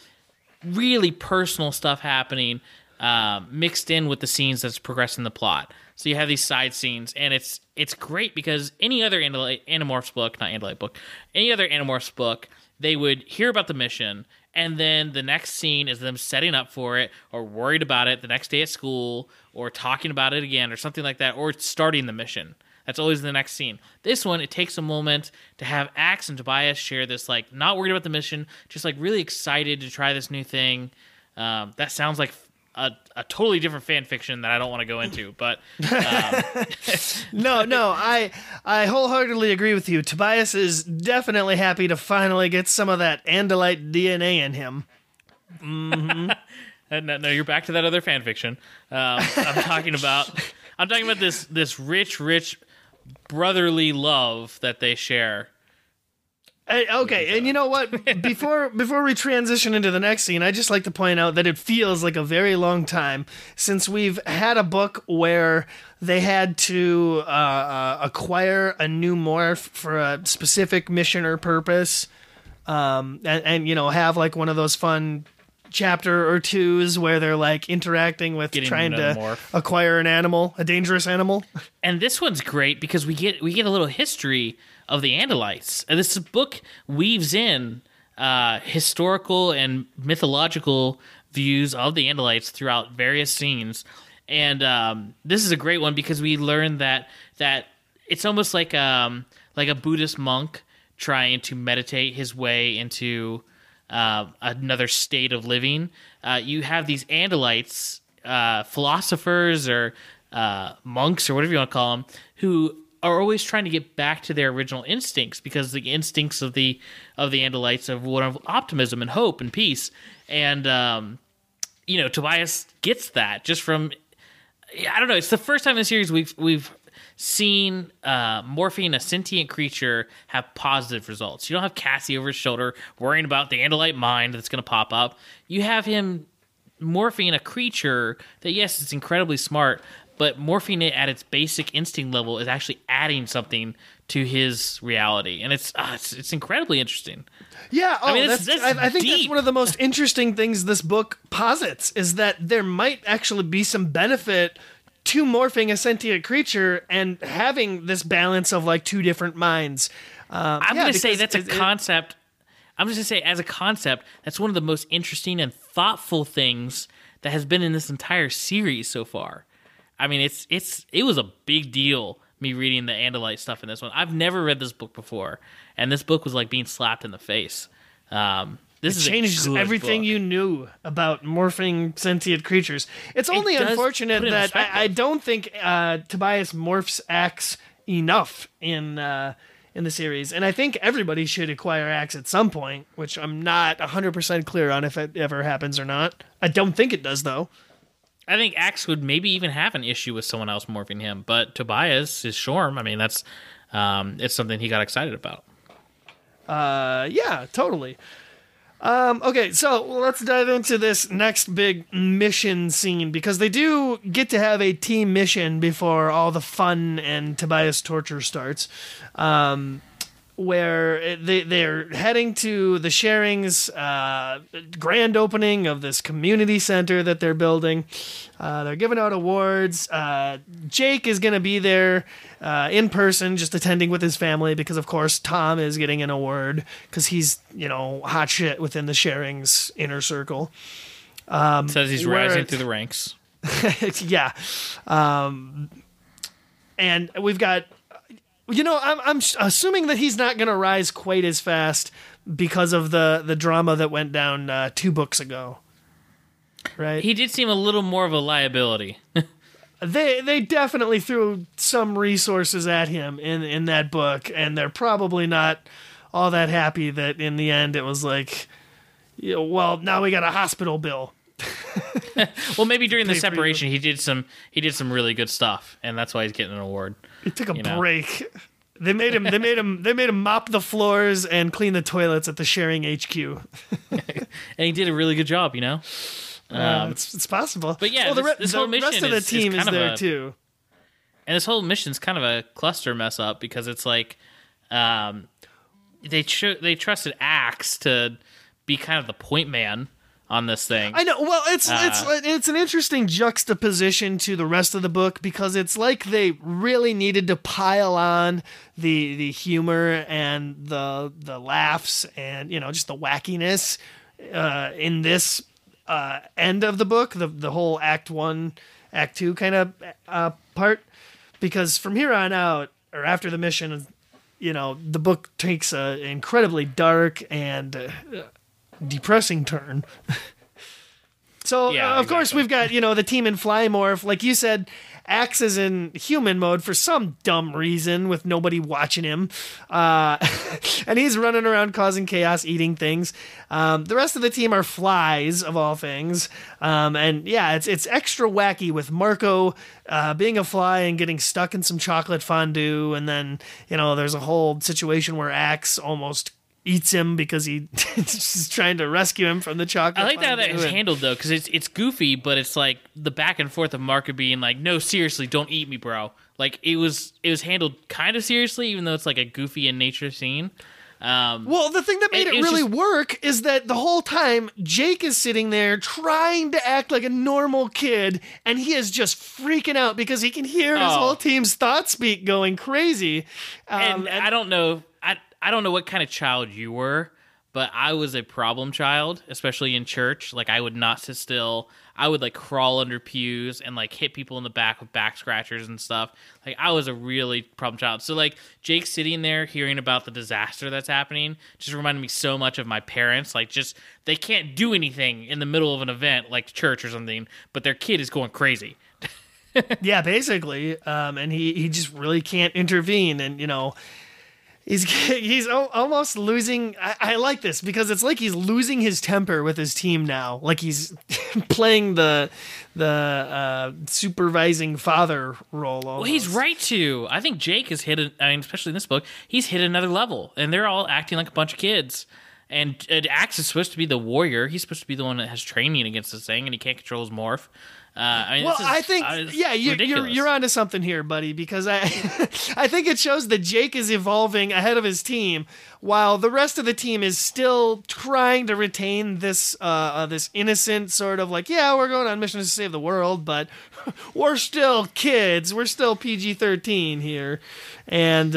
really personal stuff happening um, mixed in with the scenes that's progressing the plot. So you have these side scenes, and it's it's great because any other Animorphs book, not Andalite book, any other Animorphs book, they would hear about the mission, and then the next scene is them setting up for it, or worried about it the next day at school, or talking about it again, or something like that, or starting the mission. That's always the next scene. This one, it takes a moment to have Ax and Tobias share this, like, not worried about the mission, just like really excited to try this new thing. Um, that sounds like a, a totally different fan fiction that I don't want to go into, but um, No, no, I I wholeheartedly agree with you. Tobias is definitely happy to finally get some of that Andalite DNA in him. uh, no, no, you're back to that other fan fiction. Um, I'm talking about, I'm talking about this this rich, rich brotherly love that they share. Hey, okay, and you know what? Before before we transition into the next scene, I just like to point out that it feels like a very long time since we've had a book where they had to uh, uh, acquire a new morph for a specific mission or purpose, um, and, and you know have like one of those fun chapter or twos where they're like interacting with Getting trying to morph. acquire an animal, a dangerous animal. and this one's great because we get we get a little history of the Andalites. And this book weaves in uh, historical and mythological views of the Andalites throughout various scenes. And um, this is a great one because we learn that that it's almost like um, like a Buddhist monk trying to meditate his way into uh, another state of living. Uh, you have these Andalites, uh, philosophers or uh, monks or whatever you want to call them, who are always trying to get back to their original instincts because the instincts of the of the Andalites of one of optimism and hope and peace. And um, you know, Tobias gets that just from I don't know. It's the first time in the series we've we've seen uh, morphing a sentient creature have positive results. You don't have Cassie over his shoulder worrying about the Andalite mind that's going to pop up. You have him morphing a creature that yes, it's incredibly smart, but morphing it at its basic instinct level is actually adding something to his reality, and it's uh, it's, it's incredibly interesting. Yeah, oh, mean, that's, that's- that's I, I think that's one of the most interesting things this book posits is that there might actually be some benefit to morphing a sentient creature and having this balance of like two different minds. Um, I'm yeah, going to say that's a it- concept. I'm just going to say, as a concept, that's one of the most interesting and thoughtful things that has been in this entire series so far. I mean, it's it's it was a big deal me reading the Andalite stuff in this one. I've never read this book before, and this book was like being slapped in the face. Um, this is changes everything book. you knew about morphing sentient creatures. It's only does unfortunate it that I, I don't think uh, Tobias morphs Ax enough in uh, in the series, and I think everybody should acquire Ax at some point, which I'm not 100 percent clear on if it ever happens or not. I don't think it does though. I think Ax would maybe even have an issue with someone else morphing him, but Tobias is Shorm. I mean, that's um, it's something he got excited about. Uh, yeah, totally. Um, okay, so let's dive into this next big mission scene because they do get to have a team mission before all the fun and Tobias torture starts. Um, where they they're heading to the Sharings uh, grand opening of this community center that they're building. Uh, they're giving out awards. Uh, Jake is going to be there uh, in person, just attending with his family because, of course, Tom is getting an award because he's you know hot shit within the Sharings inner circle. Says he's rising through the ranks. yeah. Um, and we've got, you know, I'm, I'm assuming that he's not going to rise quite as fast because of the, the drama that went down uh, two books ago. Right? He did seem a little more of a liability. they they definitely threw some resources at him in in that book, and they're probably not all that happy that in the end it was like, you know, well, now we got a hospital bill. well, maybe during the Pay for your- separation, he did some he did some really good stuff, and that's why he's getting an award. He took a You know. break. They made him. They made him. They made him mop the floors and clean the toilets at the sharing HQ. And he did a really good job, you know. Uh, it's, it's possible. but yeah, well, the, this- re- this the whole rest of the is- is team is, of there a- too. And this whole mission's kind of a cluster mess up because it's like, um, they cho- they trusted Ax to be kind of the point man on this thing. I know. Well, it's Uh, it's it's an interesting juxtaposition to the rest of the book because it's like they really needed to pile on the the humor and the the laughs and you know just the wackiness uh, in this uh, end of the book, the the whole Act One, Act Two kind of uh, part, because from here on out or after the mission, you know, the book takes a incredibly dark and uh, depressing turn. So Yeah, uh, of course we've got you know the team in Flymorph, like you said, Ax is in human mode for some dumb reason with nobody watching him, uh, and he's running around causing chaos, eating things. Um, the rest of the team are flies of all things, um, and yeah, it's it's extra wacky with Marco uh, being a fly and getting stuck in some chocolate fondue, and then you know there's a whole situation where Ax almost eats him because he is trying to rescue him from the chocolate. I like that that and- handled though, because it's it's goofy, but it's like the back and forth of Marco being like, "No, seriously, don't eat me, bro." Like it was it was handled kind of seriously, even though it's like a goofy in nature scene. Um, Well, the thing that made It- it, really just- work is that the whole time Jake is sitting there trying to act like a normal kid, and he is just freaking out because he can hear his Oh. whole team's thought speak going crazy. Um, and, I don't know, I I don't know what kind of child you were, but I was a problem child, especially in church. Like I would not sit still. I would like crawl under pews and like hit people in the back with back scratchers and stuff. Like I was a really problem child. So like Jake sitting there hearing about the disaster that's happening just reminded me so much of my parents. Like just they can't do anything in the middle of an event like church or something, but their kid is going crazy. yeah, basically, um, and he he just really can't intervene, and you know. He's he's almost losing. I, I like this because it's like he's losing his temper with his team now. Like he's playing the the uh, supervising father role. Well, he's right to. I think Jake has hit. A, I mean, especially in this book, he's hit another level, and they're all acting like a bunch of kids. And, and Ax is supposed to be the warrior. He's supposed to be the one that has training against this thing, and he can't control his morph. Uh, I mean, Well, this is- I think uh, yeah, you're, you're you're onto something here, buddy. Because I I think it shows that Jake is evolving ahead of his team, while the rest of the team is still trying to retain this uh, uh this innocent sort of like yeah, we're going on missions to save the world, but we're still kids. We're still PG thirteen here, and.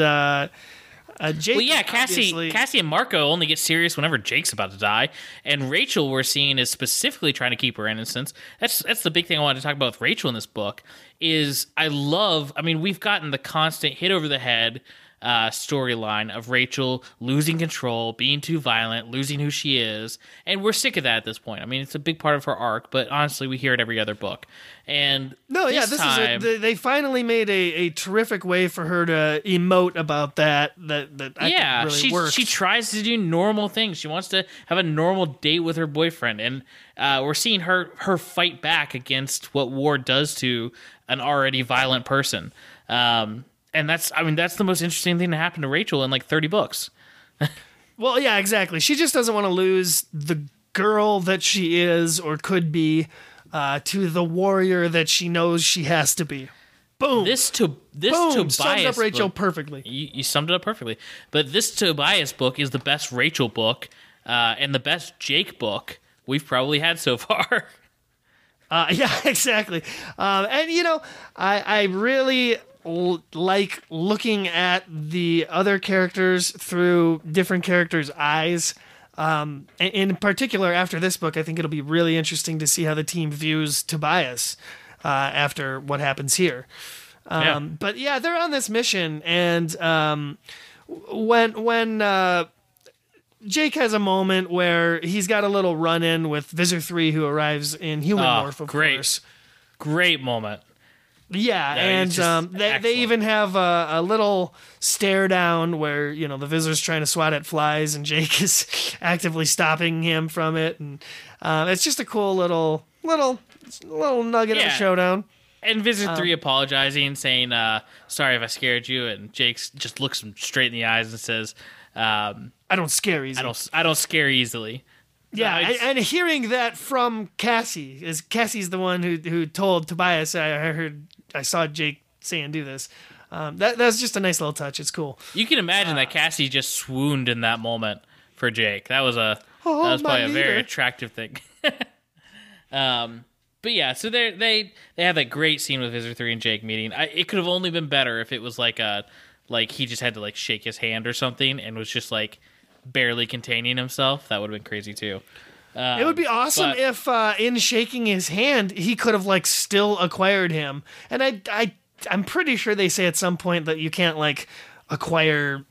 Uh Jake, Well, yeah, Cassie, obviously- Cassie and Marco only get serious whenever Jake's about to die, and Rachel we're seeing is specifically trying to keep her innocence. That's that's the big thing I wanted to talk about with Rachel in this book. Is I love. I mean, we've gotten the constant hit over the head uh, storyline of Rachel losing control, being too violent, losing who she is, and we're sick of that at this point. I mean, it's a big part of her arc, but honestly, we hear it every other book. And No, yeah, this time, is a, they- they finally made a, a terrific way for her to emote about that. That that I yeah, really she works. she tries to do normal things. She wants to have a normal date with her boyfriend, and uh, we're seeing her her fight back against what war does to an already violent person. Um, and that's I mean that's the most interesting thing to happen to Rachel in like thirty books. Well, yeah, exactly. She just doesn't want to lose the girl that she is or could be uh, to the warrior that she knows she has to be. Boom. This to this Boom. Tobias Sums up Rachel book- perfectly. you, you summed it up perfectly. But this Tobias book is the best Rachel book uh, and the best Jake book we've probably had so far. Uh, yeah, exactly. Um, and you know, I I really l- like looking at the other characters through different characters' eyes. Um, in- in particular, after this book, I think it'll be really interesting to see how the team views Tobias uh, after what happens here. Um, Yeah. But yeah, they're on this mission, and um, when when uh, Jake has a moment where he's got a little run in with Visser Three, who arrives in human Oh, morph, of great. course. Great moment. Yeah, Yeah, and um, they, they even have a, a little stare down where you know the Visser's trying to swat at flies, and Jake is actively stopping him from it, and uh, it's just a cool little little little nugget of a showdown. And Visser Um, 3 apologizing, saying, uh, sorry if I scared you. And Jake just looks him straight in the eyes and says, um, I don't scare easy. I don't I don't scare easily. Yeah, and hearing that from Cassie, is Cassie's the one who who told Tobias. I heard, I saw Jake saying do this. Um, that that's just a nice little touch. It's cool. You can imagine Uh, that Cassie just swooned in that moment for Jake. That was a Oh, that was probably a very attractive thing. um, but yeah, so they they they have that great scene with Visser Three and Jake meeting. I, it could have only been better if it was like a like he just had to like shake his hand or something and was just like barely containing himself. That would have been crazy too. It would be awesome but- if, uh, in shaking his hand, he could have like still acquired him. And I, I, I'm pretty sure they say at some point that you can't like acquire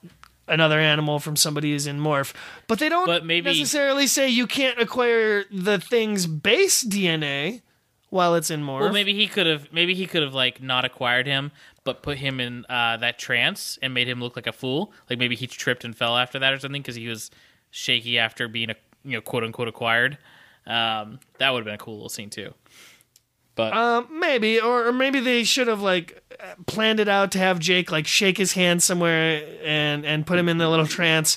another animal from somebody who's in morph, but they don't But maybe- necessarily say you can't acquire the thing's base DNA while it's in morph. Well, maybe he could have maybe he could have like not acquired him, but put him in uh, that trance and made him look like a fool. Like maybe he tripped and fell after that or something because he was shaky after being a you know quote unquote acquired. Um, that would have been a cool little scene too. But Um, maybe, or, or maybe they should have like planned it out to have Jake like shake his hand somewhere and and put him in the little trance,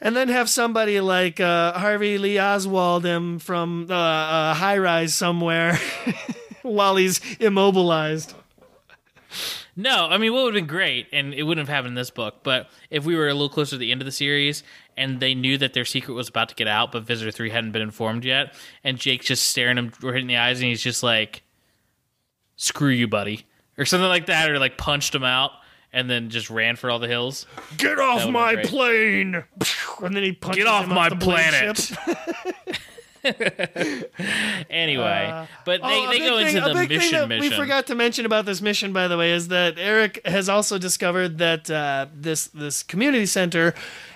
and then have somebody like uh, Harvey Lee Oswald him from uh, a high rise somewhere while he's immobilized. No, I mean what would have been great, and it wouldn't have happened in this book. But if we were a little closer to the end of the series and they knew that their secret was about to get out, but Visser Three hadn't been informed yet, and Jake's just staring him right in the eyes, and he's just like, "Screw you, buddy," or something like that, or like punched him out, and then just ran for all the hills. Get off my plane! And then he punches Get off him my the blade planet. Anyway, but they, Oh, they go thing- into the mission mission. We forgot to mention about this mission, by the way, is that Erek has also discovered that uh, this this community center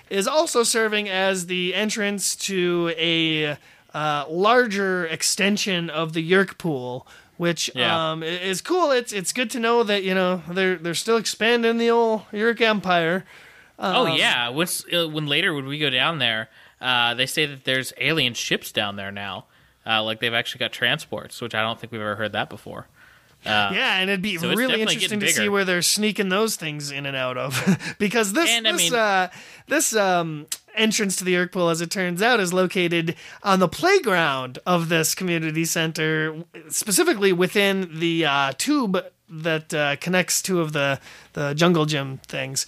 is also serving as the entrance to a uh, larger extension of the Yeerk pool. Which Yeah. um, is cool. It's it's good to know that you know they're they're still expanding the old Yeerk Empire. oh um, yeah, What's, uh, when later when we go down there, uh, they say that there's alien ships down there now. Uh, like they've actually got transports, which I don't think we've ever heard that before. Yeah, and it'd be so really interesting to see where they're sneaking those things in and out of, because this And, this mean- uh, this um, entrance to the Yeerk Pool, as it turns out, is located on the playground of this community center, specifically within the uh, tube that uh, connects two of the the jungle gym things.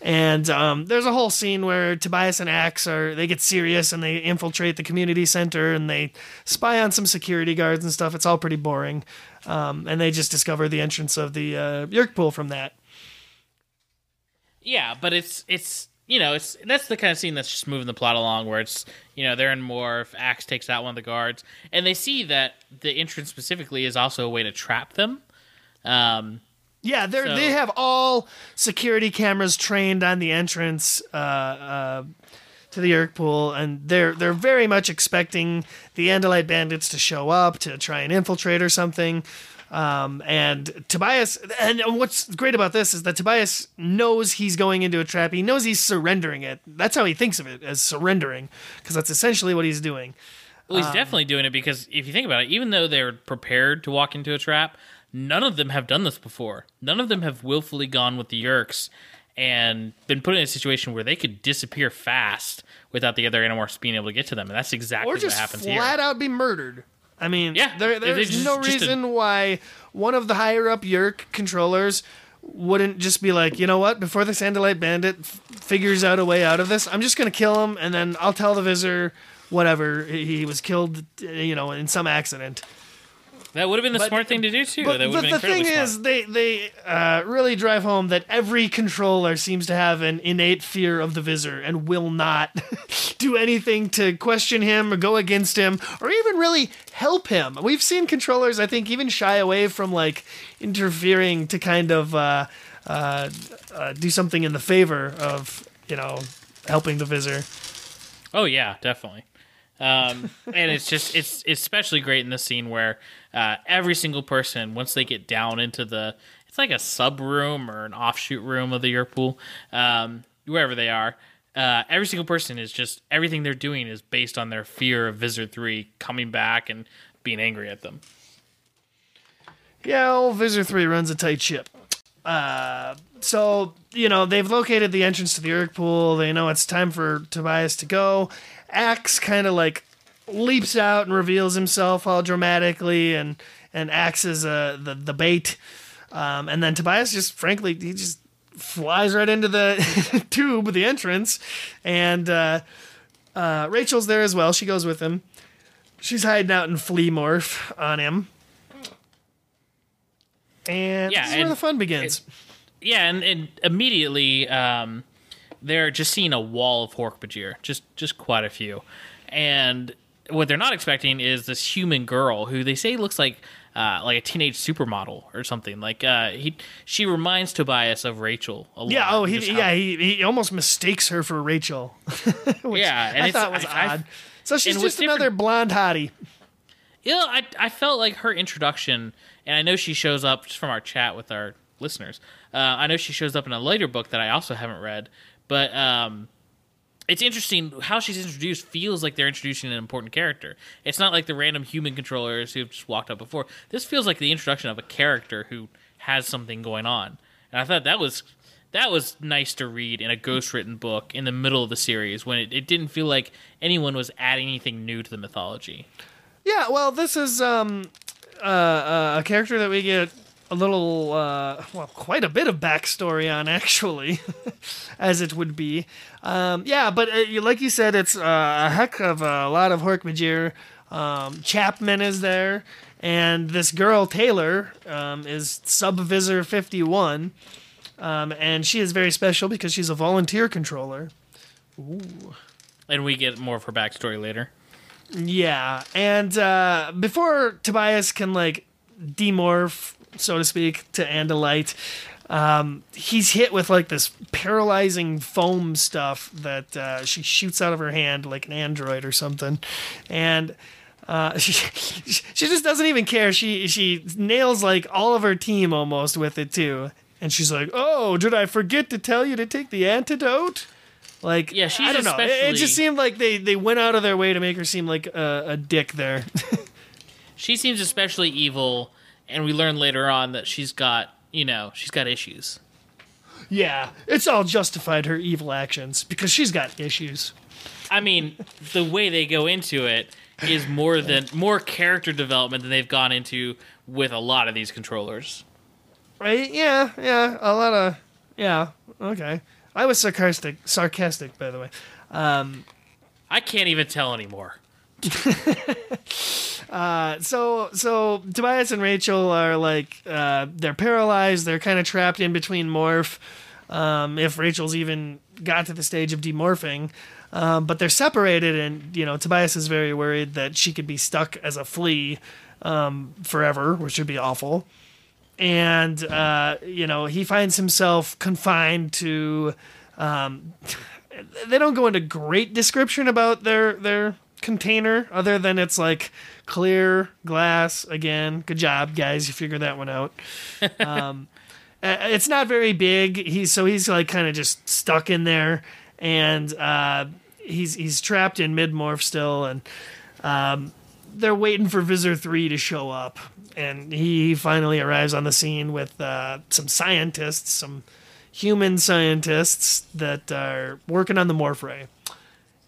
And um, there's a whole scene where Tobias and Ax are they get serious and they infiltrate the community center and they spy on some security guards and stuff. It's all pretty boring. Um, and they just discover the entrance of the uh, Yeerk pool from that. Yeah, but it's it's you know it's that's the kind of scene that's just moving the plot along where it's you know they're in morph, Ax takes out one of the guards, and they see that the entrance specifically is also a way to trap them. Um, Yeah, they So- they have all security cameras trained on the entrance uh, uh, to the Yeerk pool, and they're they're very much expecting the Andalite bandits to show up to try and infiltrate or something. Um, and Tobias, and what's great about this is that Tobias knows he's going into a trap. He knows he's surrendering it. That's how he thinks of it as surrendering, because that's essentially what he's doing. Well, Um, he's definitely doing it because if you think about it, even though they're prepared to walk into a trap, none of them have done this before. None of them have willfully gone with the Yeerks and been put in a situation where they could disappear fast without the other Animorphs being able to get to them. And that's exactly what happens here. Or what just happens flat here. out be murdered. I mean, Yeah, there, there's just- no just a- reason why one of the higher up Yeerk controllers wouldn't just be like, you know what? Before the Andalite Bandit f- figures out a way out of this, I'm just gonna kill him, and then I'll tell the Visser whatever he he was killed, you know, in some accident. That would have been the But- smart thing to do too. But would the, have been the incredibly thing smart. is, they they uh, really drive home that every controller seems to have an innate fear of the Visser and will not do anything to question him or go against him or even really help him. We've seen controllers, I think, even shy away from like interfering to kind of uh, uh, uh, do something in the favor of you know helping the Visser. Oh yeah, definitely. Um, and it's just it's it's especially great in the scene where uh, every single person once they get down into the it's like a sub room or an offshoot room of the Yeerk pool, um, wherever they are. Uh, every single person is just everything they're doing is based on their fear of Visser Three coming back and being angry at them. Yeah, old Visser 3 runs a tight ship. Uh, so, you know, they've located the entrance to the Yeerk pool. They know it's time for Tobias to go. Ax kind of like leaps out and reveals himself all dramatically, and, and Ax is uh, the, the bait. Um, and then Tobias just, frankly, he just flies right into the tube, the entrance. And uh, uh, Rachel's there as well. She goes with him. She's hiding out in flea morph on him. And Yeah, this is where and the fun begins. Yeah, and, and immediately um, they're just seeing a wall of Hork-Bajir, just just quite a few, and what they're not expecting is this human girl who they say looks like uh, like a teenage supermodel or something. Like uh, he, she reminds Tobias of Rachel a lot. yeah, oh, he, how- yeah, he, he almost mistakes her for Rachel. Yeah, and I thought was I- I- odd. so she's just another blonde hottie. Yeah, I I felt like her introduction, and I know she shows up just from our chat with our listeners. Uh, I know she shows up in a later book that I also haven't read, but um, it's interesting how she's introduced. Feels like they're introducing an important character. It's not like the random human controllers who've just walked up before. This feels like the introduction of a character who has something going on, and I thought that was. That was nice to read in a ghost written book in the middle of the series when it, it didn't feel like anyone was adding anything new to the mythology. Yeah, well, this is um, uh, uh, a character that we get a little, uh, well, quite a bit of backstory on, actually, as it would be. Um, yeah, but uh, like you said, it's uh, a heck of a lot of Hork-Bajir. Um, Chapman is there, and this girl, Taylor, um, is Sub-Visser 51. Um, and she is very special because she's a volunteer controller. Ooh. And we get more of her backstory later. Yeah, and uh, before Tobias can like demorph, so to speak, to Andalite, um, he's hit with like this paralyzing foam stuff that uh, she shoots out of her hand like an android or something, and. Uh, she, she just doesn't even care. She she nails like all of her team almost with it too, and she's like, "Oh, did I forget to tell you to take the antidote?" Like, Yeah, she's I don't know. It, it just seemed like they they went out of their way to make her seem like a, a dick there. She seems especially evil, and we learn later on that she's got, you know, she's got issues. yeah, it's all justified her evil actions because she's got issues. I mean, the way they go into it is more than more character development than they've gone into with a lot of these controllers. Right? Yeah, yeah, a lot of yeah. Okay, I was sarcastic, sarcastic by the way. Um, I can't even tell anymore. so so Tobias and Rachel are like uh, they're paralyzed. They're kind of trapped in between morph. Um, if Rachel's even got to the stage of demorphing, um, but they're separated, and you know Tobias is very worried that she could be stuck as a flea um, forever, which would be awful. And uh, you know he finds himself confined to. Um, they don't go into great description about their their container other than it's like clear glass. Again good job guys. You figured that one out. Um, it's not very big. He's so he's like kind of just stuck in there. And uh, he's he's trapped in mid morph still. And um, they're waiting for Visser 3 to show up. And he finally arrives on the scene with uh, some scientists some human scientists that are working on the morph ray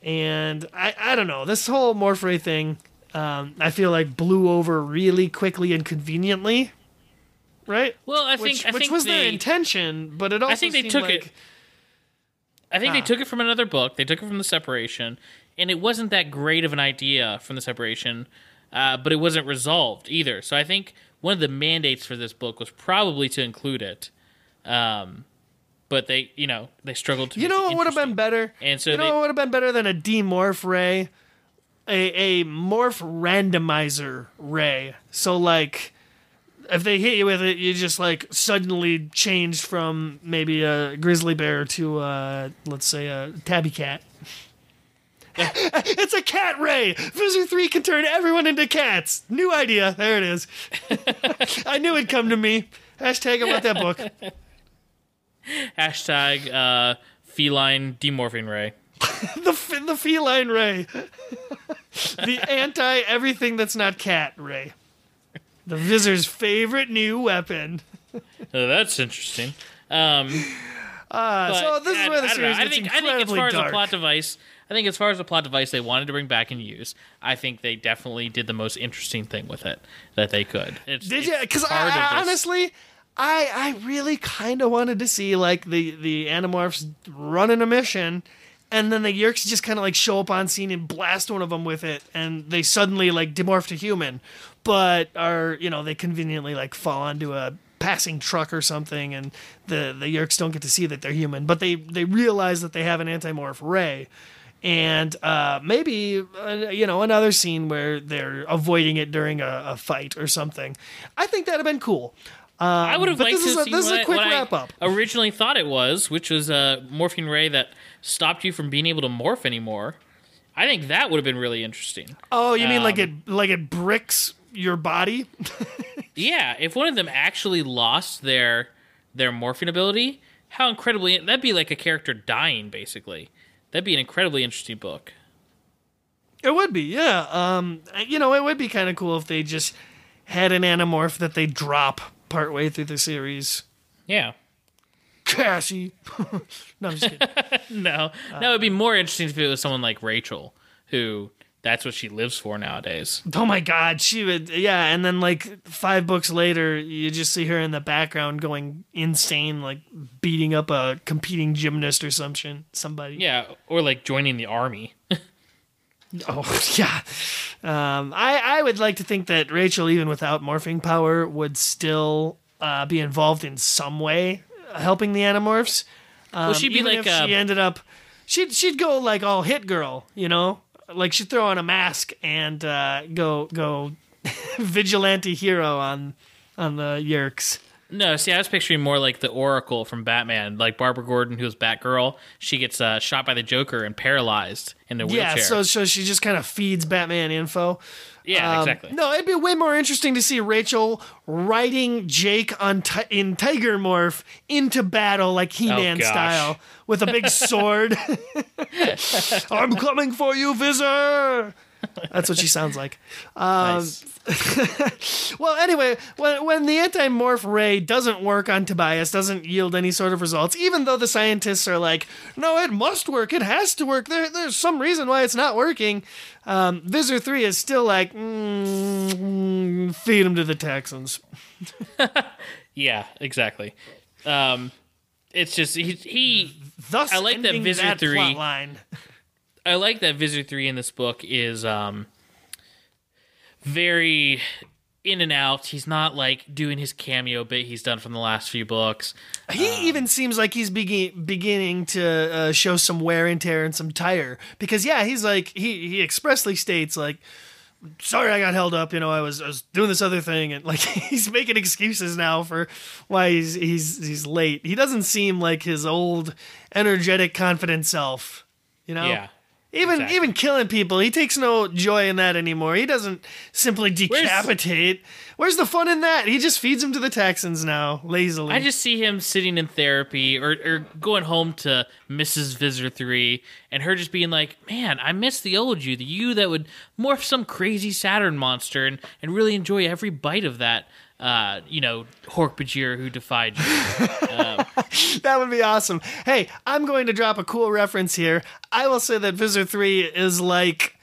and I, I don't know this whole morph thing um, I feel like blew over really quickly and conveniently. Right? Well, I Which, think I which think was they, their intention, but it also I think they took like, it. I think Ah. they took it from another book. They took it from the separation, and it wasn't that great of an idea from the separation, uh, but it wasn't resolved either. So I think one of the mandates for this book was probably to include it, um, but they, you know, they struggled to. You know it what would have been better? And so you know they- what would have been better than a demorph ray? A a morph randomizer ray. So like if they hit you with it, you just like suddenly changed from maybe a grizzly bear to uh let's say a tabby cat. it's a cat ray. Visser 3 can turn everyone into cats. New idea. There it is. I knew it'd come to me. Hashtag want that book. hashtag uh, feline demorphing ray. the f- the feline ray, the anti everything that's not cat ray, the Visser's favorite new weapon. Oh, that's interesting. Um, Uh, so this I- is where the I series I gets think, I think as far as dark. a plot device, I think as far as the plot device they wanted to bring back and use, I think they definitely did the most interesting thing with it that they could. It's, Did it's you? Because I, I honestly, I I really kind of wanted to see like the the Animorphs running a mission. And then the Yeerks just kind of like show up on scene and blast one of them with it, and they suddenly like demorph to human, but are you know they conveniently like fall onto a passing truck or something, and the the Yeerks don't get to see that they're human, but they they realize that they have an antimorph ray, and uh, maybe uh, you know another scene where they're avoiding it during a, a fight or something. I think that'd have been cool. I would have liked to a- seen this is a quick what wrap I up. originally thought it was, which was a morphine ray that stopped you from being able to morph anymore. I think that would have been really interesting. Oh, you mean like it Um, like it bricks your body? Yeah, if one of them actually lost their their morphine ability, how incredibly that'd be like a character dying basically. That'd be an incredibly interesting book. It would be, yeah. Um, you know, it would be kind of cool if they just had an Animorph that they drop partway through the series. Yeah. Cassie. no, I'm just kidding. No, that would be more interesting if it was someone like Rachel, who that's what she lives for nowadays. oh my god, she would, yeah. And then like five books later, you just see her in the background going insane, like beating up a competing gymnast or something. Somebody. Yeah, or like joining the army. Oh yeah. Um, I I would like to think that Rachel, even without morphing power, would still uh, be involved in some way, uh, helping the Animorphs. Um, Well, she'd be like, if uh, she ended up, she'd she'd go like all hit girl, you know, like she'd throw on a mask and uh, go go vigilante hero on on the Yeerks. No, see, I was picturing more like the Oracle from Batman, like Barbara Gordon, who was Batgirl. She gets uh, shot by the Joker and paralyzed in a wheelchair. Yeah, so so she just kind of feeds Batman info. yeah, Um, exactly. No, it'd be way more interesting to see Rachel riding Jake on ti- in Tiger Morph into battle like He-Man Oh, style with a big sword. I'm coming for you, Visser. That's what she sounds like. nice. Well, anyway, when when the anti-morph ray doesn't work on Tobias, doesn't yield any sort of results, even though the scientists are like, "No, it must work. It has to work. There, there's some reason why it's not working." Um, Visser Three is still like, mm, "Feed him to the Taxxons." Yeah, exactly. Um, it's just he, he Thus, I like that Visser that 3 plot line. I like that Visser Three in this book is um very in and out. He's not like doing his cameo bit he's done from the last few books. He Um, even seems like he's begin- beginning to uh, show some wear and tear and some tire because yeah, he's like he he expressly states like sorry I got held up, you know, I was I was doing this other thing and like he's making excuses now for why he's he's he's late. He doesn't seem like his old energetic confident self, you know? Yeah. Even exactly. even killing people, he takes no joy in that anymore. He doesn't simply decapitate. Where's, the fun in that? He just feeds him to the Taxxons now, lazily. I just see him sitting in therapy or, or going home to Mrs. Visser 3 and her just being like, Man, I miss the old you, the you that would morph some crazy Saturn monster and, and really enjoy every bite of that, uh, you know, Hork-Bajir who defied you. That would be awesome. Hey, I'm going to drop a cool reference here. I will say that Visser 3 is like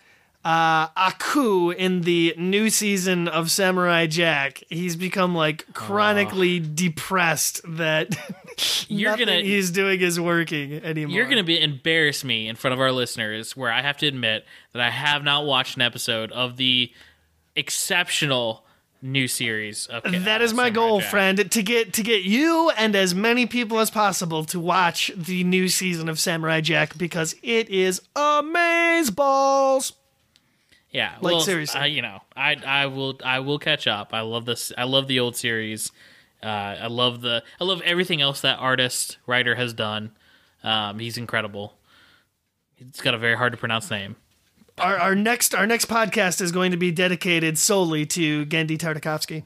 uh, Aku in the new season of Samurai Jack. He's become like chronically depressed that You're gonna- he's doing is working anymore. You're gonna be embarrass me in front of our listeners, where I have to admit that I have not watched an episode of the exceptional new series. Of That uh, my goal, Jack. friend, to get to get you and as many people as possible to watch the new season of Samurai Jack because it is amaze balls. Yeah, Like, well, seriously. I, you know, I I will I will catch up. I love this. I love the old series. Uh, I love the I love everything else that artist writer has done. Um, he's incredible. He's got a very hard to pronounce name. Our, our next our next podcast is going to be dedicated solely to Genndy Tartakovsky.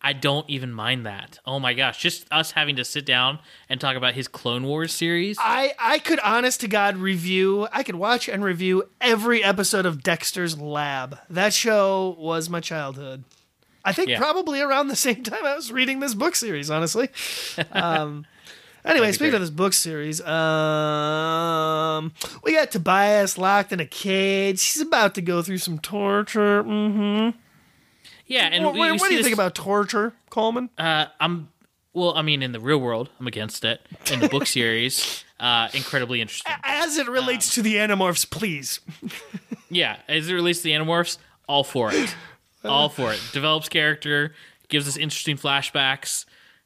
I don't even mind that. Oh my gosh, just us having to sit down and talk about his Clone Wars series. I I could honest to god review. I could watch and review every episode of Dexter's Lab. That show was my childhood. I think Yeah. probably around the same time I was reading this book series. Honestly. Um, anyway, speaking great. of this book series, um, we got Tobias locked in a cage. He's about to go through some torture. hmm yeah, and what we, what- we what do you this- think about torture, Coleman? Uh, I'm well. I mean, in the real world, I'm against it. In the book series, uh, incredibly interesting. As it relates to the Animorphs, please. Yeah, as it relates to the Animorphs, all for it. All for it. Develops character, gives us interesting flashbacks.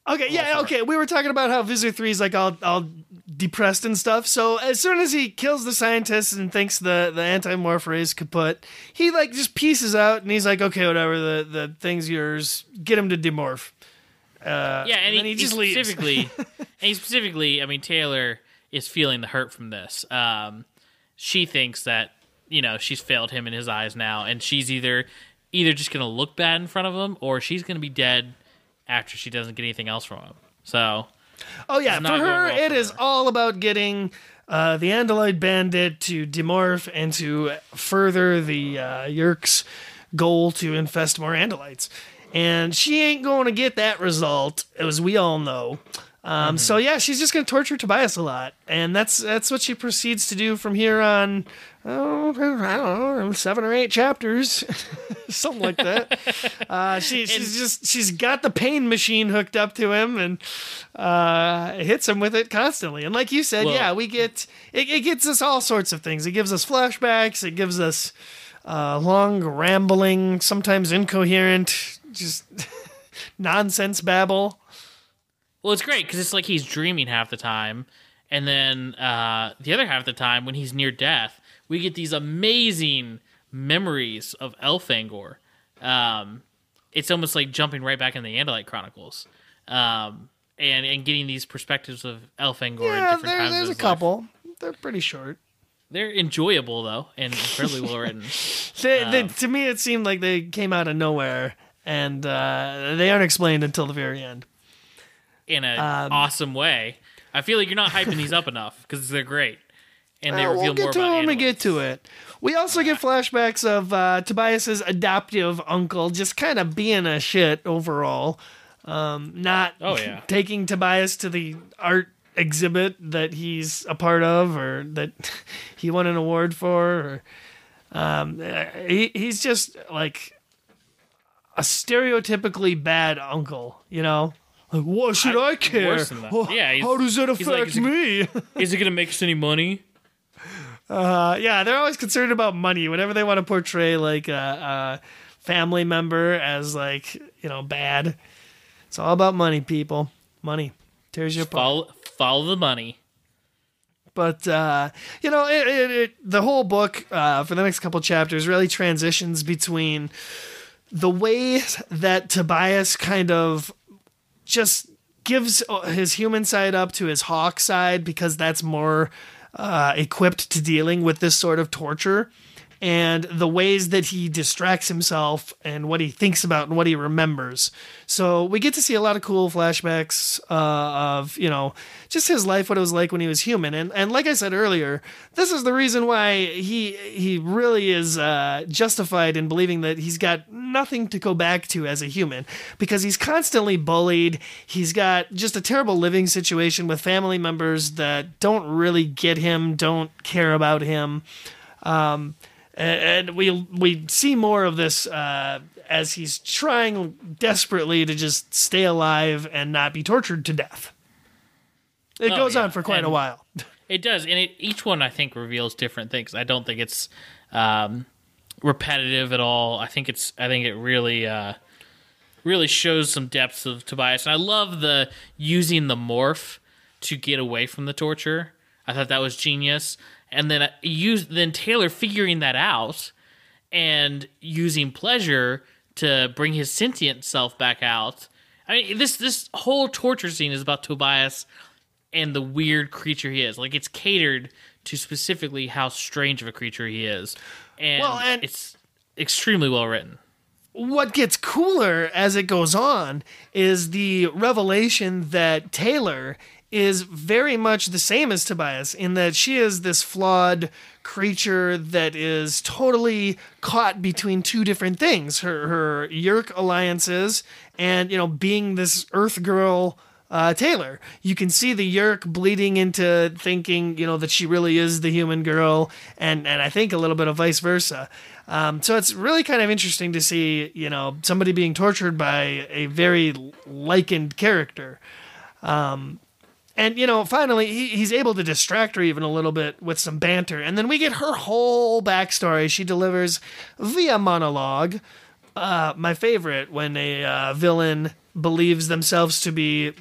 Okay, yeah, for okay. We were talking about how Visser 3 is like all, all depressed and stuff. So as soon as he kills the scientists and thinks the, the anti-morph ray is kaput, he like just pieces out and he's like, okay, whatever, the, the thing's yours. Get him to demorph. Uh, Yeah, and, then he, he just he leaves. specifically, and he specifically, I mean, Taylor is feeling the hurt from this. Um, she thinks that you know she's failed him in his eyes now, and she's either either just gonna look bad in front of him, or she's gonna be dead after she doesn't get anything else from him. So Oh yeah, for her, well it for is her. all about getting uh, the Andalite Bandit to demorph and to further the uh, Yeerk's goal to infest more Andalites. And she ain't going to get that result, as we all know. Um, So yeah, she's just going to torture Tobias a lot, and that's that's what she proceeds to do from here on. Oh, I don't know, seven or eight chapters, something like that. Uh, she, she's just she's got the pain machine hooked up to him, and uh, hits him with it constantly. And like you said, Well- yeah, we get it, it gets us all sorts of things. It gives us flashbacks. It gives us uh, long, rambling, sometimes incoherent, just nonsense babble. Well, it's great because it's like he's dreaming half the time, and then uh, the other half of the time, when he's near death, we get these amazing memories of Elfangor. Um, it's almost like jumping right back in the Andalite Chronicles, um, and and getting these perspectives of Elfangor Yeah, different there, times. there's a his life. couple. They're pretty short. They're enjoyable though, and incredibly well written. They, they, Um, to me, it seemed like they came out of nowhere, and uh, they aren't explained until the very end. in an Um, awesome way. I feel like you're not hyping these up enough because they're great, and they Uh, reveal we'll get more to about it when we get to it. We also get flashbacks of uh, Tobias's adoptive uncle just kind of being a shit overall. Um, not Oh, yeah. taking Tobias to the art exhibit that he's a part of or that he won an award for. Or, um, uh, he, he's just like a stereotypically bad uncle, you know? Like, what should I, I- care? worse than that. Wha- Yeah, how does it he's like, affect is it- me? Is it gonna make us any money? Uh, yeah, they're always concerned about money whenever they want to portray like a, a family member as like you know bad. It's all about money, people. Money tears you apart. Follow, follow the money. But uh, you know, it, it, it, the whole book uh, for the next couple chapters really transitions between the way that Tobias kind of just gives his human side up to his hawk side because that's more uh, equipped to dealing with this sort of torture and the ways that he distracts himself and what he thinks about and what he remembers. So we get to see a lot of cool flashbacks uh, of you know just his life, what it was like when he was human, and and like I said earlier, this is the reason why he he really is uh, justified in believing that he's got nothing to go back to as a human because he's constantly bullied. He's got just a terrible living situation with family members that don't really get him, don't care about him. Um, and, and we we see more of this uh, as he's trying desperately to just stay alive and not be tortured to death. It Oh, goes yeah. on for quite a while. It does, and it, each one I think reveals different things. I don't think it's um, repetitive at all. I think it's. I think it really, uh, really shows some depths of Tobias, and I love the using the morph to get away from the torture. I thought that was genius, and then uh, use then Taylor figuring that out and using pleasure to bring his sentient self back out. I mean, this this whole torture scene is about Tobias and the weird creature he is. Like it's catered to specifically how strange of a creature he is, and, Well, and- it's extremely well written. what gets cooler as it goes on is the revelation that Taylor is very much the same as Tobias in that she is this flawed creature that is totally caught between two different things her her Yeerk alliances and you know being this earth girl uh, Taylor. You can see the Yeerk bleeding into thinking, you know, that she really is the human girl, and and I think a little bit of vice versa. Um, so it's really kind of interesting to see, you know, somebody being tortured by a very likened character. Um, and you know, finally, he, he's able to distract her even a little bit with some banter, and then we get her whole backstory. She delivers via monologue. Uh, my favorite when a uh, villain believes themselves to be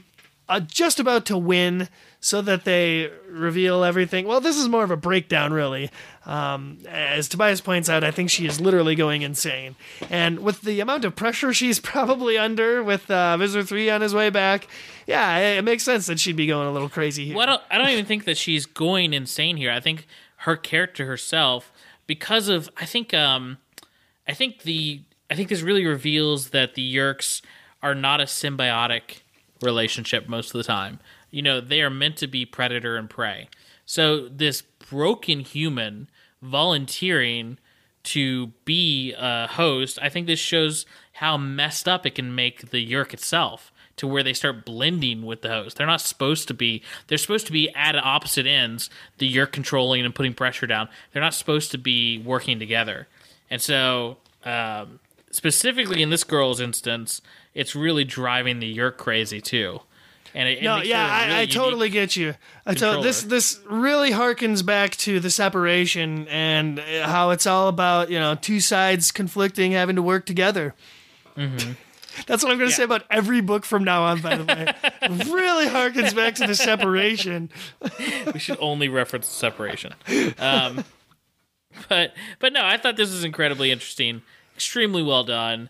uh, just about to win so that they reveal everything. Well, this is more of a breakdown, really. Um, as Tobias points out, I think she is literally going insane. And with the amount of pressure she's probably under with uh, Visser 3 on his way back, yeah, it, it makes sense that she'd be going a little crazy here. Well, I don't, I don't even think that she's going insane here. I think her character herself, because of, I think, um, I think the, I think this really reveals that the Yeerks are not a symbiotic relationship most of the time. You know, they are meant to be predator and prey. So this broken human volunteering to be a host, I think this shows how messed up it can make the Yeerk itself to where they start blending with the host. They're not supposed to be. They're supposed to be at opposite ends. The Yeerk controlling and putting pressure down. They're not supposed to be working together. And so, um, specifically in this girl's instance, it's really driving the Yeerk crazy too. And it, it no, makes yeah, really I, I totally get you. I to- this this really harkens back to the separation and how it's all about you know two sides conflicting, having to work together. That's what I'm going to say about every book from now on. By the way, really harkens back to the separation. we should only reference the separation. Um, but but no, I thought this was incredibly interesting, extremely well done,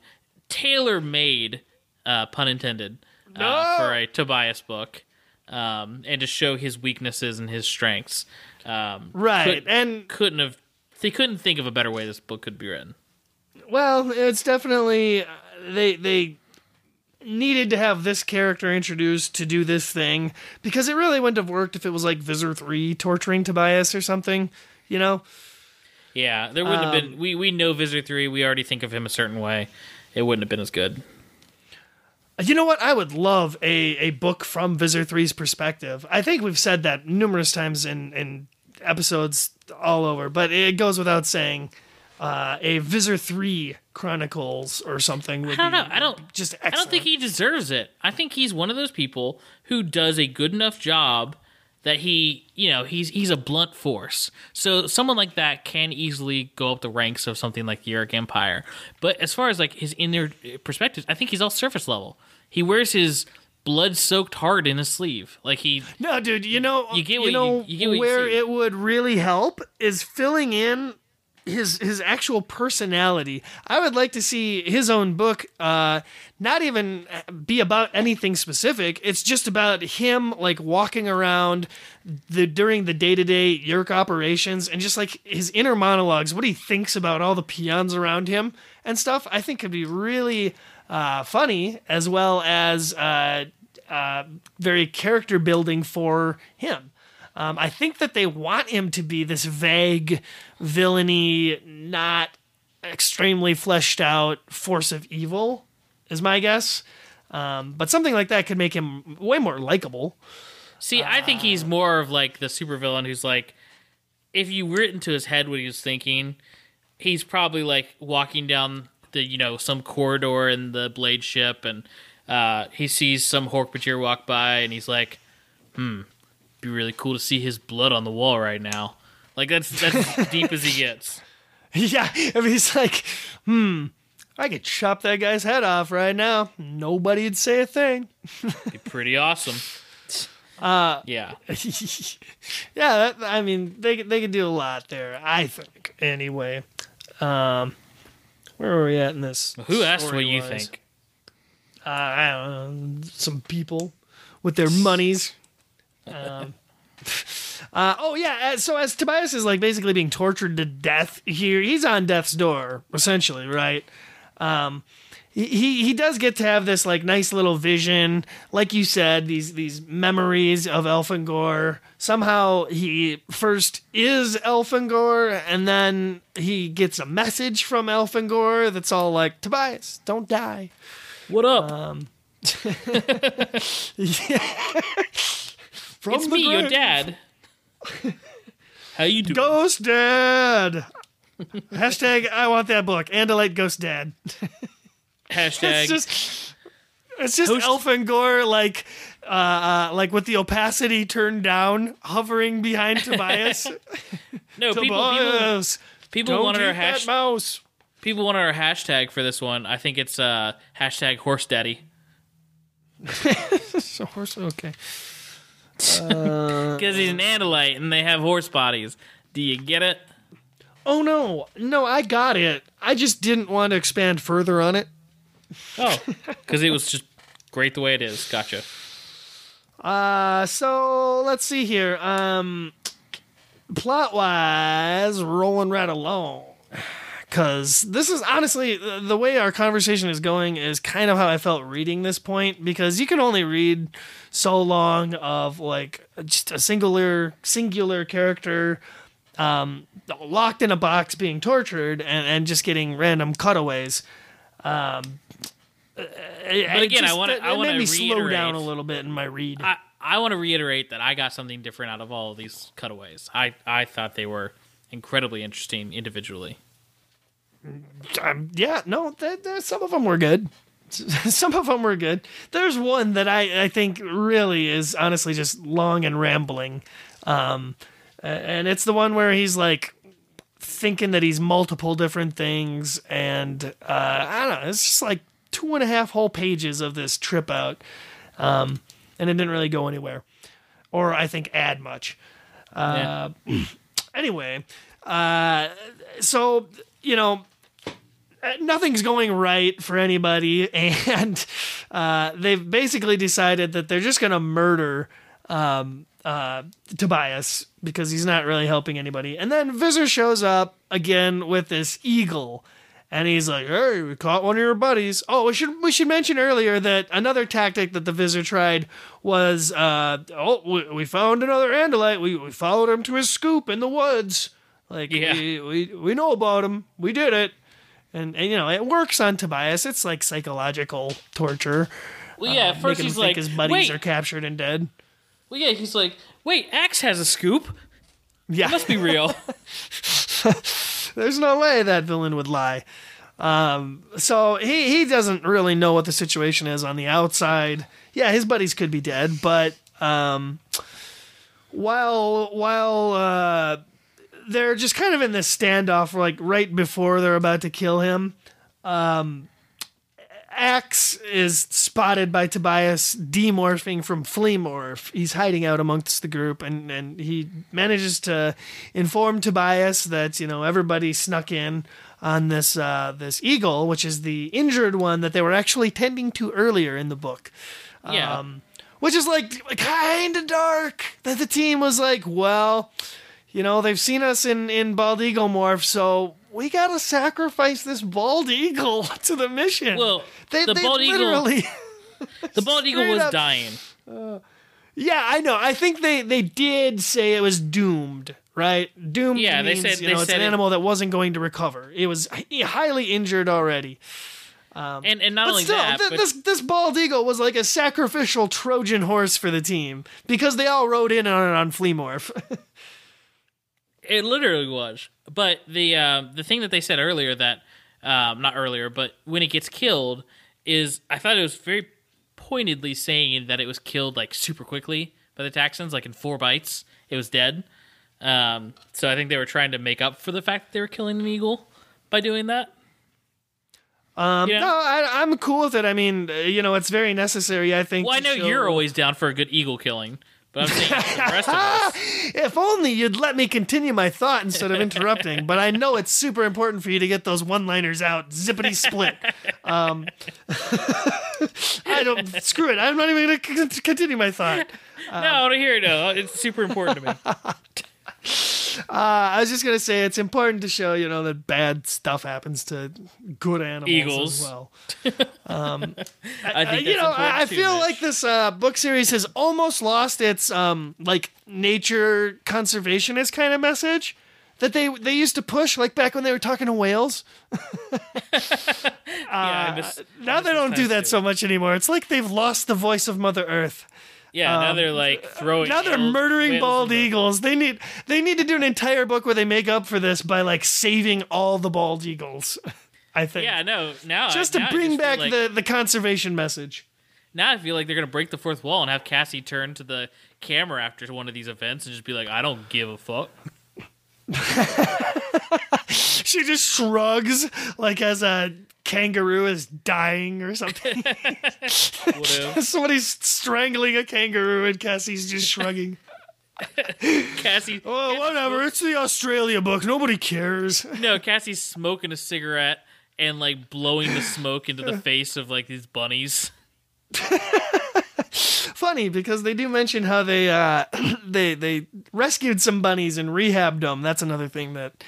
tailor made, uh, pun intended, uh, for a Tobias book, um, and to show his weaknesses and his strengths. Um, Right, could- and couldn't have they couldn't think of a better way this book could be written. Well, it's definitely uh, they they needed to have this character introduced to do this thing because it really wouldn't have worked if it was like Visser 3 torturing Tobias or something, you know? Yeah, there wouldn't have been. We we know Visser three. We already think of him a certain way. It wouldn't have been as good. You know what? I would love a, a book from Visser 3's perspective. I think we've said that numerous times in, in episodes all over, but it goes without saying. Uh, a Visser 3 Chronicles or something would I don't be know. I don't just I don't think he deserves it. I think he's one of those people who does a good enough job that he, you know, he's he's a blunt force. So someone like that can easily go up the ranks of something like the Yeerk Empire. But as far as like his inner perspectives, I think he's all surface level. He wears his blood-soaked heart in his sleeve. Like he No, dude, you know, You get what you- know you get you where see. it would really help is filling in his his actual personality. I would like to see his own book uh not even be about anything specific. It's just about him like walking around the during the day-to-day Yeerk operations and just like his inner monologues, what he thinks about all the peons around him and stuff. I think could be really uh funny as well as uh uh, very character building for him. Um, I think that they want him to be this vague, villainy, not extremely fleshed out force of evil, is my guess. Um, but something like that could make him way more likable. See, I think he's more of like the supervillain who's like, if you were into his head what he was thinking, he's probably like walking down the you know some corridor in the blade ship and uh, he sees some Hork-Bajir walk by and he's like, "Hmm, be really cool to see his blood on the wall right now." Like that's that's as deep as he gets. Yeah, I mean, he's like, hmm, I could chop that guy's head off right now. Nobody'd say a thing. Be pretty awesome. Uh, yeah. yeah, that, I mean, they they could do a lot there. I think, anyway. Um, where are we at in this? Who asked what you story-wise? think? Uh, I don't know. Some people with their monies. Um, uh, oh yeah. uh, So as Tobias is like basically being tortured to death here, he's on death's door essentially, right? Um, he, he does get to have this like nice little vision, like you said, these these memories of Elfangor. Somehow he first is Elfangor, and then he gets a message from Elfangor that's all like, Tobias, don't die. What up? Um, From it's the me, your dad. How you doing? Ghost Dad. Hashtag I want that book. Andalite Ghost Dad. Hashtag. It's just it's just Host- Elfangor like uh, uh like with the opacity turned down, hovering behind Tobias. no, people, people, people don't wanted our eat that hash, mouse. people wanted our hashtag for this one. I think it's uh, hashtag horse daddy. So horse okay. Because he's an Andalite and they have horse bodies. Do you get it? Oh no, no, I got it. I just didn't want to expand further on it. Oh, because it was just great the way it is. Gotcha. Uh, so let's see here. Um, plot wise, rolling right along. Because this is honestly the way our conversation is going is kind of how I felt reading this point. Because you can only read so long of like just a singular singular character um, locked in a box being tortured and, and just getting random cutaways. Um, but again, I wanna- I wanna slow down a little bit in my read. I, I want to reiterate that I got something different out of all of these cutaways. I, I thought they were incredibly interesting individually. um, yeah, no, th- th- some of them were good. Some of them were good. There's one that I, I think really is honestly just long and rambling. Um, and it's the one where he's like thinking that he's multiple different things. And uh, I don't know, it's just like two and a half whole pages of this trip out. Um, and it didn't really go anywhere. Or I think add much. Yeah. Anyway, uh, so, you know, uh, nothing's going right for anybody, and uh, they've basically decided that they're just going to murder um, uh, Tobias because he's not really helping anybody. And then Visser shows up again with this eagle. And he's like, "Hey, we caught one of your buddies." Oh, we should we should mention earlier that another tactic that the Visser tried was, uh, "Oh, we, we found another Andalite. We we followed him to his scoop in the woods. Like, Yeah. we, we we know about him. We did it." And, and you know it works on Tobias. It's like psychological torture. Well, yeah, at Make first he's think like, his buddies wait. are captured and dead. Well, yeah, he's like, wait, Ax has a scoop. Yeah, Must be real. there's no way that villain would lie. Um, so he he doesn't really know what the situation is on the outside. Yeah, his buddies could be dead, but um, while while uh, they're just kind of in this standoff, like right before they're about to kill him, um, Ax is spotted by Tobias demorphing from Fleamorph. He's hiding out amongst the group, and, and he manages to inform Tobias that you know everybody snuck in on this uh, this eagle, which is the injured one that they were actually tending to earlier in the book. yeah. Um, which is like kind of dark that the team was like, well, you know, they've seen us in in bald eagle morph, so we gotta sacrifice this bald eagle to the mission. Well, they, the they bald eagle- the bald eagle was up- dying. Uh, yeah, I know. I think they they did say it was doomed, right? Doomed. Yeah, they means, said- you they know it's an it- animal that wasn't going to recover. It was highly injured already. Um, and and not only still, that, th- but this this bald eagle was like a sacrificial Trojan horse for the team because they all rode in on it on Fleamorph. It literally was. But the uh, the thing that they said earlier that um, not earlier, but when it gets killed, is I thought it was very pointedly saying that it was killed like super quickly by the Taxxons, like in four bites, it was dead. Um, so I think they were trying to make up for the fact that they were killing an eagle by doing that. Um. No, I, I'm cool with it. I mean, you know, it's very necessary. I think. Well, I know show- you're always down for a good eagle killing, but I'm saying the rest of us. If only you'd let me continue my thought instead of interrupting. but I know it's super important for you to get those one-liners out, zippity split. Um, I don't screw it. I'm not even going to continue my thought. no, I want to hear it. No, it's super important to me. Uh, I was just going to say it's important to show, you know, that bad stuff happens to good animals Eagles. as well. I Uh, think you know, I, I feel Mitch. like this uh, book series has almost lost its um, like nature conservationist kind of message that they they used to push, like back when they were talking to whales. yeah, I miss- I Now they don't do that too. so much anymore. It's like they've lost the voice of Mother Earth. Yeah, now um, they're like throwing. Now they're murdering bald eagles. They need they need to do an entire book where they make up for this by like saving all the bald eagles. I think. Yeah, no. Now Just to now bring feel back like- the, the conservation message. Now I feel like they're gonna break the fourth wall and have Cassie turn to the camera after one of these events and just be like, "I don't give a fuck." She just shrugs like as a kangaroo is dying or something. Somebody's strangling a kangaroo and Cassie's just shrugging. Cassie. oh, whatever. It's the Australia book. Nobody cares. No, Cassie's smoking a cigarette and like blowing the smoke into the face of like these bunnies. Funny because they do mention how they uh, they they rescued some bunnies and rehabbed them. That's another thing that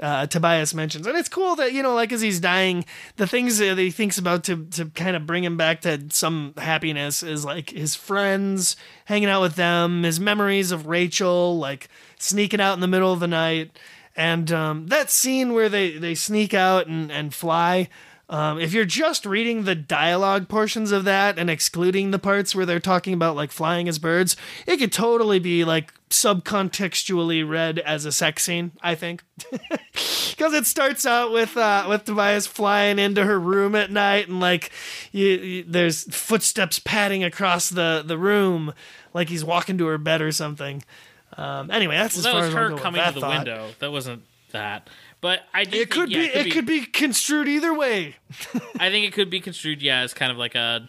uh, Tobias mentions, and it's cool that you know, like as he's dying, the things that he thinks about to to kind of bring him back to some happiness is like his friends, hanging out with them, his memories of Rachel, like sneaking out in the middle of the night, and um, that scene where they they sneak out and and fly. Um, if you're just reading the dialogue portions of that and excluding the parts where they're talking about like flying as birds, it could totally be like subcontextually read as a sex scene. I think because it starts out with uh, with Tobias flying into her room at night and like you, you, there's footsteps padding across the the room like he's walking to her bed or something. Um, anyway, that's Well, as that far was as her coming to the thought. window. That wasn't that. But I do It think, could yeah, be. It could be construed either way. I think it could be construed, yeah, as kind of like a,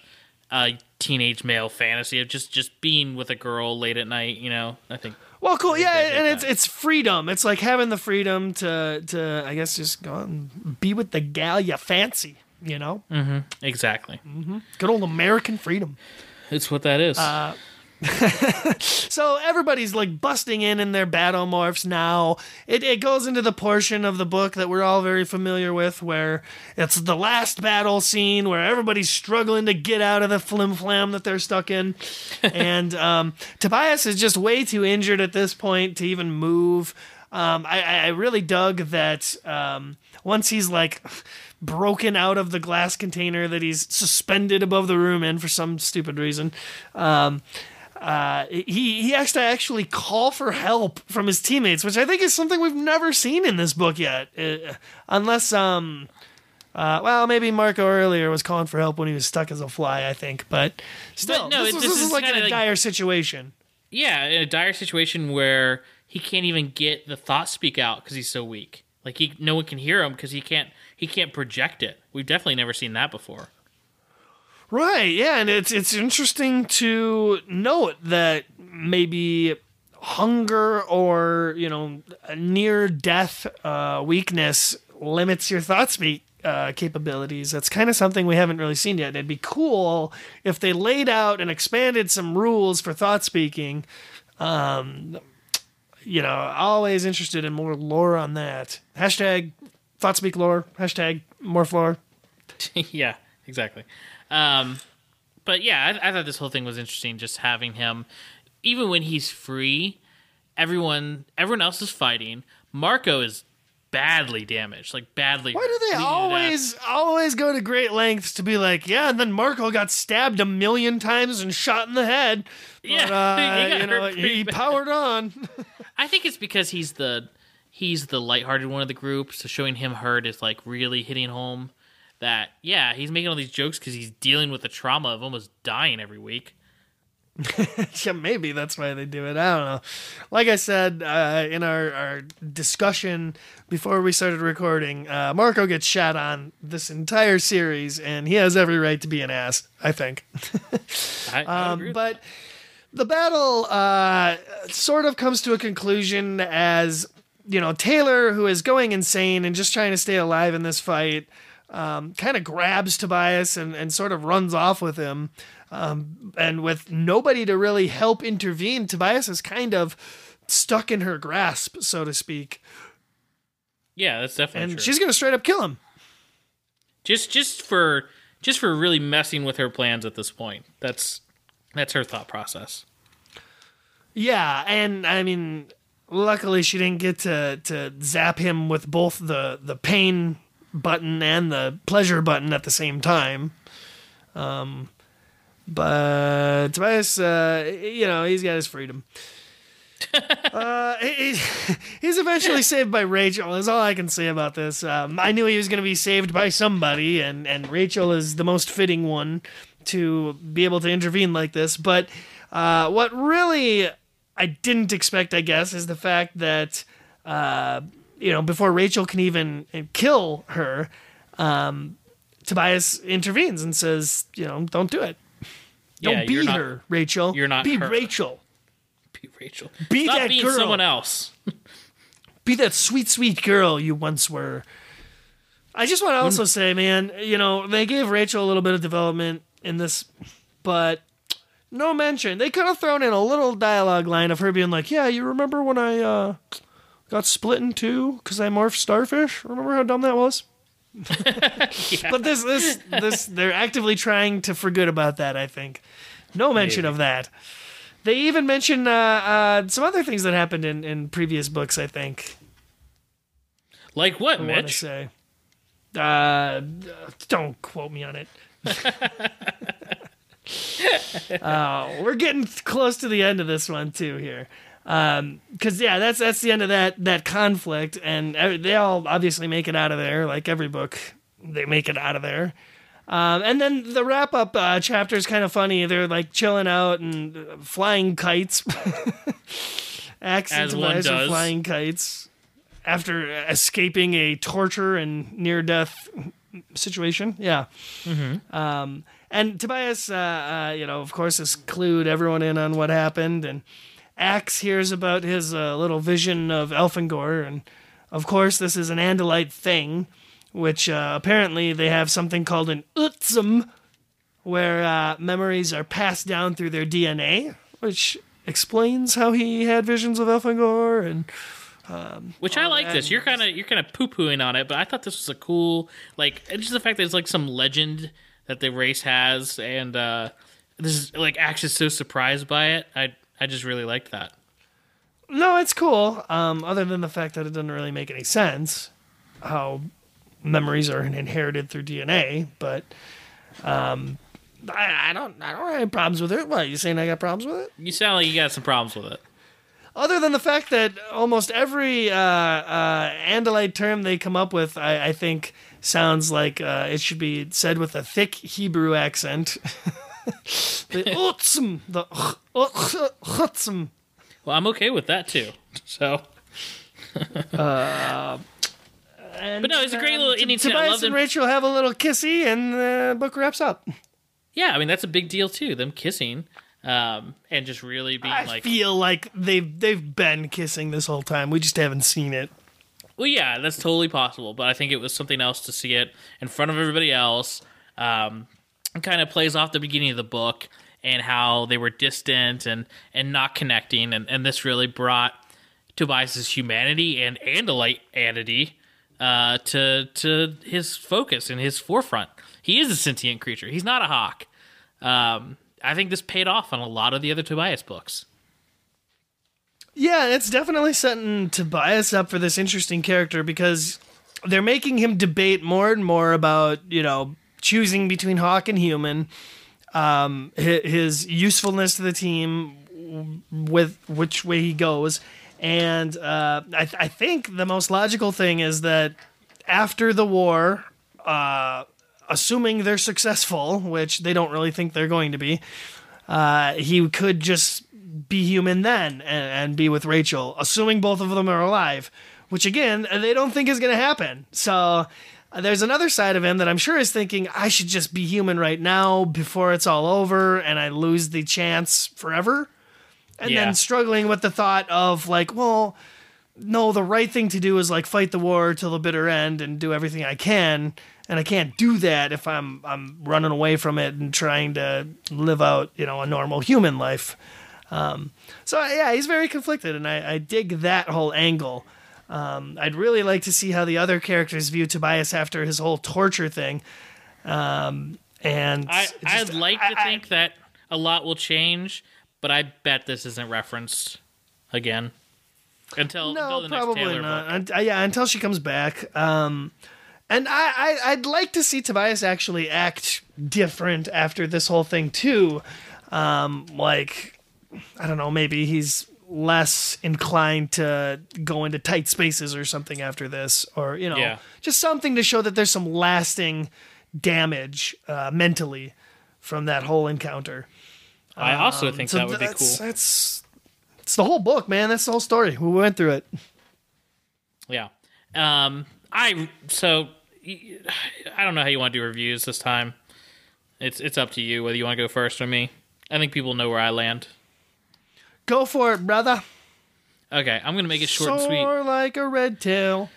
a teenage male fantasy of just just being with a girl late at night. You know, I think. Well, cool. Yeah, and it's that. it's freedom. It's like having the freedom to to I guess just go out and be with the gal you fancy. You know, Exactly. good old American freedom. It's what that is. Uh, So everybody's like busting in in their battlemorphs now. It it goes into the portion of the book that we're all very familiar with, where it's the last battle scene where everybody's struggling to get out of the flim flam that they're stuck in, and um, Tobias is just way too injured at this point to even move. Um, I, I I really dug that um, once he's like broken out of the glass container that he's suspended above the room in for some stupid reason. Um, uh, he he has to actually call for help from his teammates, which I think is something we've never seen in this book yet, uh, unless um. Uh, well, maybe Marco earlier was calling for help when he was stuck as a fly. I think, but still, no, this, it- was, this this is is like in a like- dire situation. yeah, in a dire situation where he can't even get the thought speak out because he's so weak. Like he, no one can hear him because he can't. He can't project it. We've definitely never seen that before. Right, yeah, and it's it's interesting to note that maybe hunger or you know near death uh, weakness limits your thought speak uh, capabilities. That's kind of something we haven't really seen yet. It'd be cool if they laid out and expanded some rules for thought speaking. Um, you know, always interested in more lore on that. Hashtag thought speak lore. Hashtag more lore. yeah, exactly. Um, but yeah, I, I thought this whole thing was interesting. Just having him, even when he's free, everyone everyone else is fighting. Marco is badly damaged, like badly. Why do they always always go to great lengths to be like, yeah, and then Marco got stabbed a million times and shot in the head. But, Yeah, uh, you know, he bad. powered on. I think it's because he's the he's the lighthearted one of the group, so showing him hurt is like really hitting home. That yeah, he's making all these jokes because he's dealing with the trauma of almost dying every week. yeah, maybe that's why they do it. I don't know. Like I said uh, in our, our discussion before we started recording, uh, Marco gets shot on this entire series, and he has every right to be an ass. I think. I, I um, but the battle uh, sort of comes to a conclusion as you know Taylor, who is going insane and just trying to stay alive in this fight, um, kind of grabs Tobias and, and sort of runs off with him. Um, and with nobody to really help intervene, Tobias is kind of stuck in her grasp, so to speak. Yeah, that's definitely and true. she's gonna straight up kill him. just just for just for really messing with her plans at this point. That's that's her thought process. Yeah, and I mean, luckily she didn't get to to zap him with both the the pain button and the pleasure button at the same time. Um, but Tobias, uh, you know, he's got his freedom. uh, he, he's eventually saved by Rachel. Is all I can say about this. Um, I knew he was going to be saved by somebody, and and Rachel is the most fitting one to be able to intervene like this. But uh, what really I didn't expect, I guess, is the fact that uh, you know before Rachel can even kill her, um, Tobias intervenes and says, you know, don't do it. Don't Yeah, be not- her, Rachel. you're not be her. Rachel. Be Rachel. Be Stop that being girl. someone else. Be that sweet, sweet girl you once were. I just want to also say, man, you know, they gave Rachel a little bit of development in this, but no mention. They could have thrown in a little dialogue line of her being like, "Yeah, you remember when I uh, got split in two because I morphed starfish? Remember how dumb that was?" But this, this, this, they're actively trying to forget about that. I think no mention Maybe. of that. They even mention uh, uh, some other things that happened in, in previous books. I think Like what, I Mitch? say. Uh, don't quote me on it. uh, we're getting close to the end of this one too here, because yeah, that's that's the end of that that conflict, and they all obviously make it out of there. Like every book, they make it out of there. Um, and then the wrap up uh, chapter is kind of funny. They're like chilling out and uh, flying kites. Ax and As one Tobias are does. flying kites after escaping a torture and near death situation. Yeah. Um, and Tobias, uh, uh, you know, of course, has clued everyone in on what happened. And Ax hears about his uh, little vision of Elfangor. And of course, this is an Andalite thing, which uh, apparently they have something called an Utsum, where uh, memories are passed down through their DNA, which explains how he had visions of Elfangor and Which I like this. You're kind of you're kind of poo pooing on it, but I thought this was a cool like it's just the fact that it's like some legend that the race has, and uh this is like Ax is so surprised by it. I I just really liked that. No, it's cool. Um, other than the fact that it doesn't really make any sense how memories are inherited through DNA, but um, I, I don't I don't have any problems with it. What you saying? I got problems with it? You sound like you got some problems with it. Other than the fact that almost every uh, uh, Andalite term they come up with, I, I think sounds like uh, it should be said with a thick Hebrew accent. the utsum, the chutzum. Well, I'm okay with that too. So, And, But no, it's a great little ending scene. Tobias and Rachel have a little kissy, and the book wraps up. yeah, I mean that's a big deal too. Them kissing, um, and just really being I like, feel like they've they've been kissing this whole time. We just haven't seen it. Well, yeah, that's totally possible, but I think it was something else to see it in front of everybody else. Um, kind of plays off the beginning of the book and how they were distant and and not connecting, and and this really brought Tobias's humanity and Andalite uh, to to his focus and his forefront. He is a sentient creature. He's not a hawk. Um, I think this paid off on a lot of the other Tobias books. Yeah, it's definitely setting Tobias up for this interesting character because they're making him debate more and more about you know choosing between hawk and human, um, his usefulness to the team, with which way he goes, And uh, I, th- I think the most logical thing is that after the war, uh, assuming they're successful, which they don't really think they're going to be, uh, he could just be human then and, and be with Rachel, assuming both of them are alive, which again, they don't think is going to happen. So there's another side of him that I'm sure is thinking, I should just be human right now before it's all over and I lose the chance forever. And Yeah. then struggling with the thought of, like, well, no, the right thing to do is like fight the war till the bitter end and do everything I can. And I can't do that if I'm I'm running away from it and trying to live out, you know, a normal human life. Um, so yeah, he's very conflicted, and I, I dig that whole angle. Um, I'd really like to see how the other characters view Tobias after his whole torture thing. Um, and I, I'd like I- to I- think that a lot will change, but I bet this isn't referenced again until, until no, the probably not. Uh, yeah, until she comes back. Um, and I, I, I'd like to see Tobias actually act different after this whole thing too. Um, like, I don't know, maybe he's less inclined to go into tight spaces or something after this, or you know, Yeah. just something to show that there's some lasting damage uh, mentally from that whole encounter. I also think So that would be cool. That's it's the whole book, man. That's the whole story. We went through it. Yeah. Um, I so I don't know how you want to do reviews this time. It's it's up to you whether you want to go first or me. I think people know where I land. Go for it, brother. Okay, I'm gonna make it short and sweet. Soar like a red tail.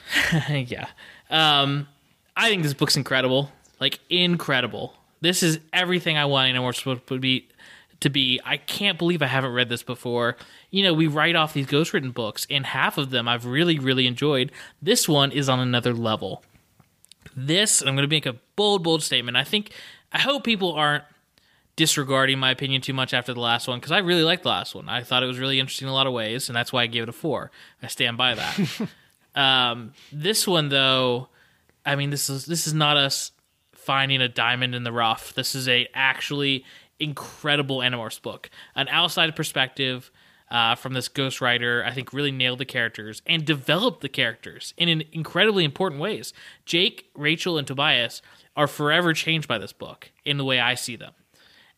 yeah. Um, I think this book's incredible. Like incredible. This is everything I want Animorphs supposed to be. To be, I can't believe I haven't read this before. You know, we write off these ghostwritten books, and half of them I've really, really enjoyed. This one is on another level. This, I'm going to make a bold, bold statement. I think, I hope people aren't disregarding my opinion too much after the last one because I really liked the last one. I thought it was really interesting in a lot of ways, and that's why I gave it a four. I stand by that. um, this one, though, I mean, this is this is not us finding a diamond in the rough. This is a actually incredible Animorphs book, an outside perspective. Uh, from this ghostwriter, I think really nailed the characters and developed the characters in an incredibly important ways. Jake, Rachel, and Tobias are forever changed by this book in the way I see them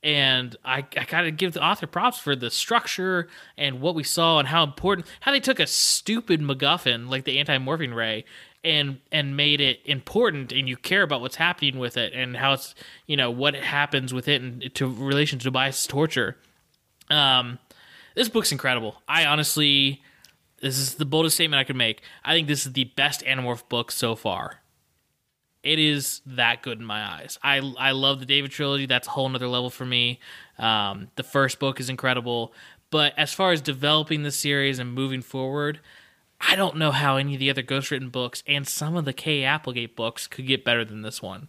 and I, I gotta give the author props for the structure and what we saw and how important how they took a stupid MacGuffin like the anti-morphing ray and and made it important and you care about what's happening with it and how it's you know what happens with it and to relation to Tobias' torture. Um, this book's incredible. I honestly, this is the boldest statement I could make. I think this is the best Animorph book so far it is that good in my eyes. I I love the David trilogy. That's a whole nother level for me. Um, the first book is incredible, but as far as developing the series and moving forward, I don't know how any of the other ghostwritten books and some of the K. Applegate books could get better than this one.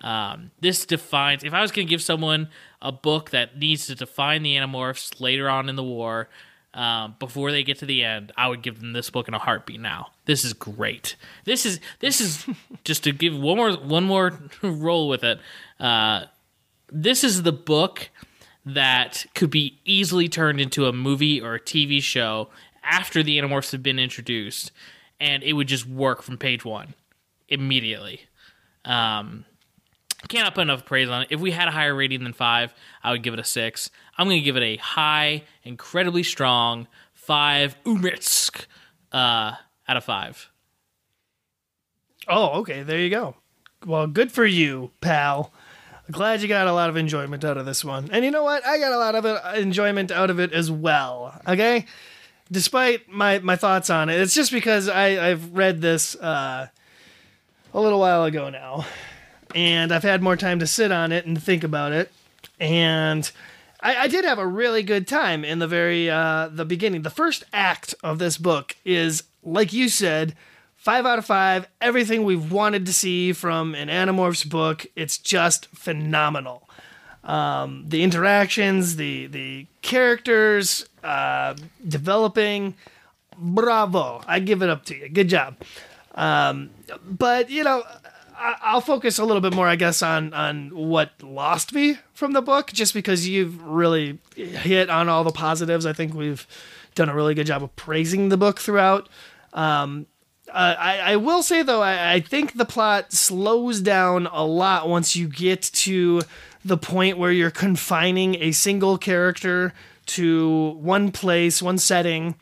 Um, this defines. If I was going to give someone a book that needs to define the Animorphs later on in the war, um, before they get to the end, I would give them this book in a heartbeat. Now, this is great. This is this is just to give one more one more roll with it. Uh, this is the book that could be easily turned into a movie or a TV show after the Animorphs have been introduced, and it would just work from page one immediately. Um, cannot put enough praise on it. If we had a higher rating than five, I would give it a six. I'm going to give it a high, incredibly strong five Umitsk uh, out of five. Oh, okay. There you go. Well, good for you, pal. Glad you got a lot of enjoyment out of this one. And you know what? I got a lot of enjoyment out of it as well. Okay? Despite my, my thoughts on it, it's just because I, I've read this uh, a little while ago now. And I've had more time to sit on it and think about it. And I, I did have a really good time in the very uh, the beginning. The first act of this book is, like you said, five out of five. Everything we've wanted to see from an Animorphs book. It's just phenomenal. Um, the interactions, the the characters, uh, developing. Bravo! I give it up to you. Good job. Um, but you know, I'll focus a little bit more, I guess, on on what lost me from the book, just because you've really hit on all the positives. I think we've done a really good job of praising the book throughout. Um, uh, I, I will say though, I, I think the plot slows down a lot once you get to the point where you're confining a single character to one place, one setting,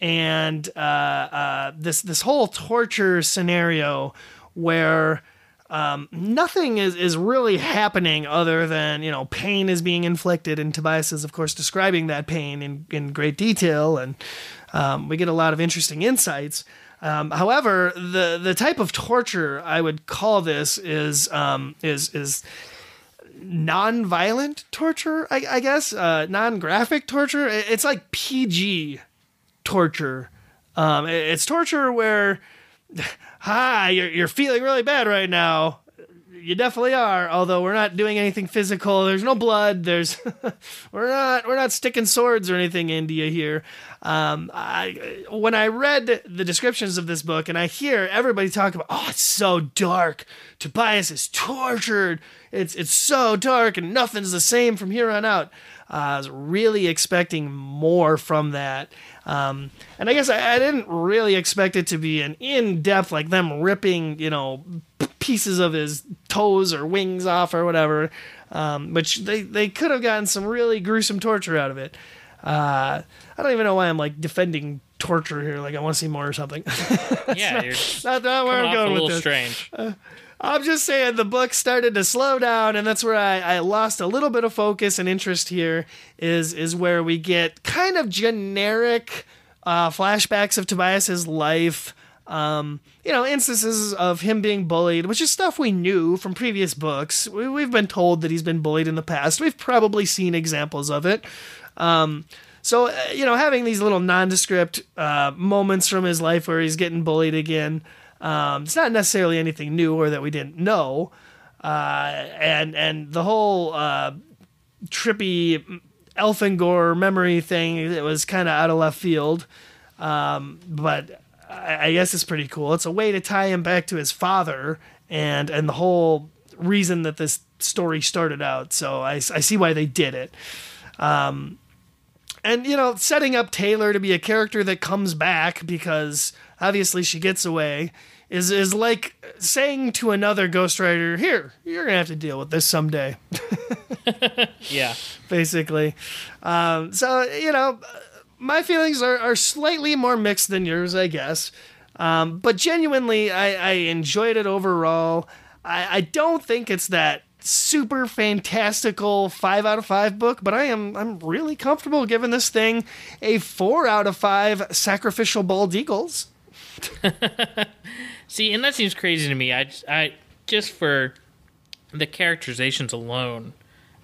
and uh, uh, this this whole torture scenario where um, nothing is, is really happening other than you know pain is being inflicted, and Tobias is of course describing that pain in, in great detail, and um, we get a lot of interesting insights. Um, however, the the type of torture I would call this is um, is is non-violent torture, I, I guess, uh, non-graphic torture. It's like PG torture. Um, it's torture where, hi, you're, you're feeling really bad right now. You definitely are. Although we're not doing anything physical. There's no blood. There's we're not we're not sticking swords or anything into you here. Um, I when I read the descriptions of this book and I hear everybody talk about, oh, it's so dark. Tobias is tortured. It's it's so dark and nothing's the same from here on out. Uh, I was really expecting more from that. Um, and I guess I, I, didn't really expect it to be an in depth, like them ripping, you know, pieces of his toes or wings off or whatever. Um, which they, they could have gotten some really gruesome torture out of it. Uh, I don't even know why I'm like defending torture here. Like I want to see more or something. yeah, not, you're not, not where I'm going a with little this. strange. Uh, I'm just saying the book started to slow down, and that's where I, I lost a little bit of focus and interest. Here is is where we get kind of generic uh, flashbacks of Tobias's life. Um, you know, instances of him being bullied, which is stuff we knew from previous books. We, have been told that he's been bullied in the past. We've probably seen examples of it. Um, so, uh, you know, having these little nondescript uh, moments from his life where he's getting bullied again, um, it's not necessarily anything new or that we didn't know. Uh, and and the whole uh, trippy Elfangor memory thing it was kind of out of left field, um, but I, I, guess it's pretty cool. It's a way to tie him back to his father and and the whole reason that this story started out. So I, I see why they did it. Um, and you know, setting up Taylor to be a character that comes back because obviously she gets away is is like saying to another ghostwriter, "Here, you're gonna have to deal with this someday." yeah, basically. Um, so you know, my feelings are, are slightly more mixed than yours, I guess. Um, but genuinely, I, I enjoyed it overall. I, I don't think it's that super fantastical five out of five book, but I am I'm really comfortable giving this thing a four out of five sacrificial bald eagles. See, and that seems crazy to me. I, I just for the characterizations alone,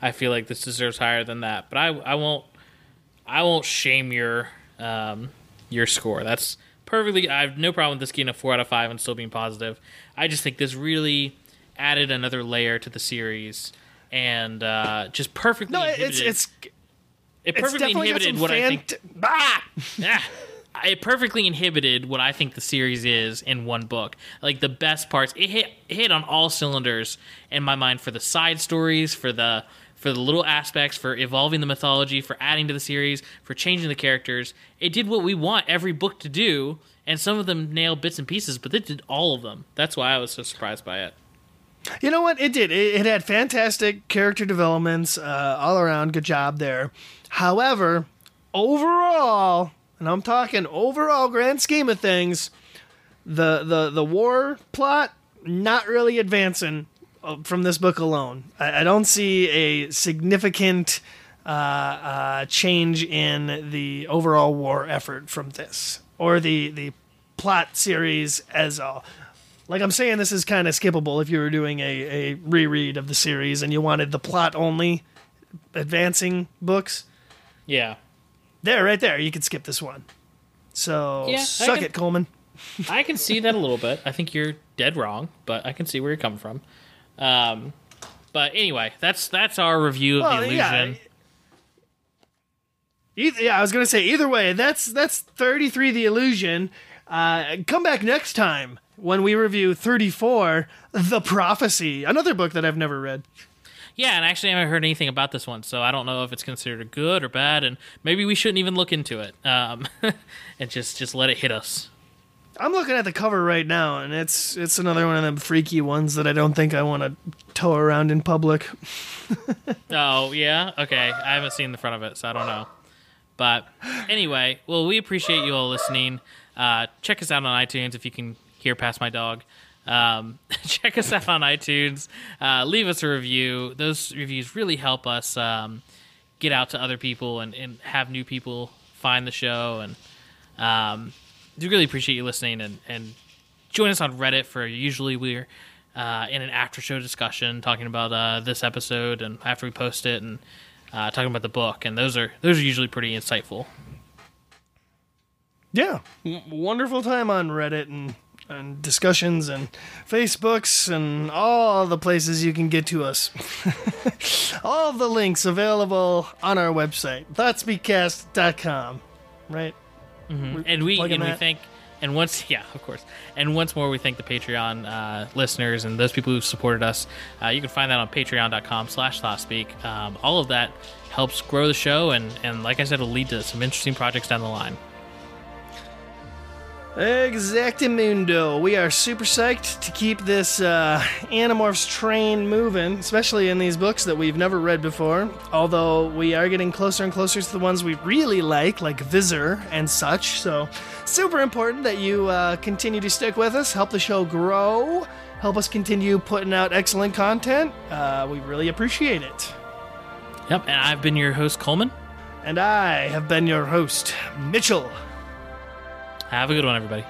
I feel like this deserves higher than that. But I, I won't, I won't shame your, um, your score. That's perfectly. I have no problem with this getting a four out of five and still being positive. I just think this really added another layer to the series and uh, just perfectly. No, it's it's. It perfectly inhibited what fant- I think. Ah! ah! it perfectly inhibited what I think the series is in one book. Like the best parts, it hit it hit on all cylinders in my mind for the side stories, for the for the little aspects, for evolving the mythology, for adding to the series, for changing the characters. It did what we want every book to do, and some of them nailed bits and pieces, but it did all of them. That's why I was so surprised by it. You know what? It did. It, it had fantastic character developments uh, all around. Good job there. However, overall, and I'm talking overall grand scheme of things, the the the war plot not really advancing uh, from this book alone. I, I don't see a significant uh, uh, change in the overall war effort from this or the the plot series as a like I'm saying this is kind of skippable if you were doing a, a reread of the series and you wanted the plot only advancing books. Yeah. There, right there. You could skip this one. So yeah, suck can, it, Coleman. I can see that a little bit. I think you're dead wrong, but I can see where you're coming from. Um, but anyway, that's that's our review of well, the illusion. Yeah. Either, yeah, I was gonna say either way. That's that's 33, the illusion. Uh, come back next time when we review 34, the prophecy, another book that I've never read. Yeah, and actually, I haven't heard anything about this one, so I don't know if it's considered good or bad, and maybe we shouldn't even look into it, um, and just just let it hit us. I'm looking at the cover right now, and it's it's another one of them freaky ones that I don't think I want to tow around in public. Oh yeah, okay. I haven't seen the front of it, so I don't know. But anyway, well, we appreciate you all listening. Uh, check us out on iTunes if you can hear past my dog. Um, check us out on iTunes. Uh, leave us a review. Those reviews really help us um, get out to other people and, and have new people find the show. And um, we really appreciate you listening. And, and join us on Reddit for usually we're uh, in an after show discussion talking about uh, this episode and after we post it and uh, talking about the book. And those are those are usually pretty insightful. Yeah, w- wonderful time on Reddit and and discussions and Facebooks and all the places you can get to us. all the links available on our website, thoughtspeakcast.com. Right? and we and we thank and once yeah of course and once more we thank the patreon uh, listeners and those people who've supported us uh, you can find that on patreon.com slash thoughtspeak um, all of that helps grow the show and and like i said it'll lead to some interesting projects down the line Exactamundo. We are super psyched to keep this uh, Animorphs train moving, especially in these books that we've never read before. Although we are getting closer and closer to the ones we really like, like Visser and such. So, super important that you uh, continue to stick with us, help the show grow, help us continue putting out excellent content. Uh, we really appreciate it. yep and i've been your host coleman And I have been your host, Mitchell. Have a good one everybody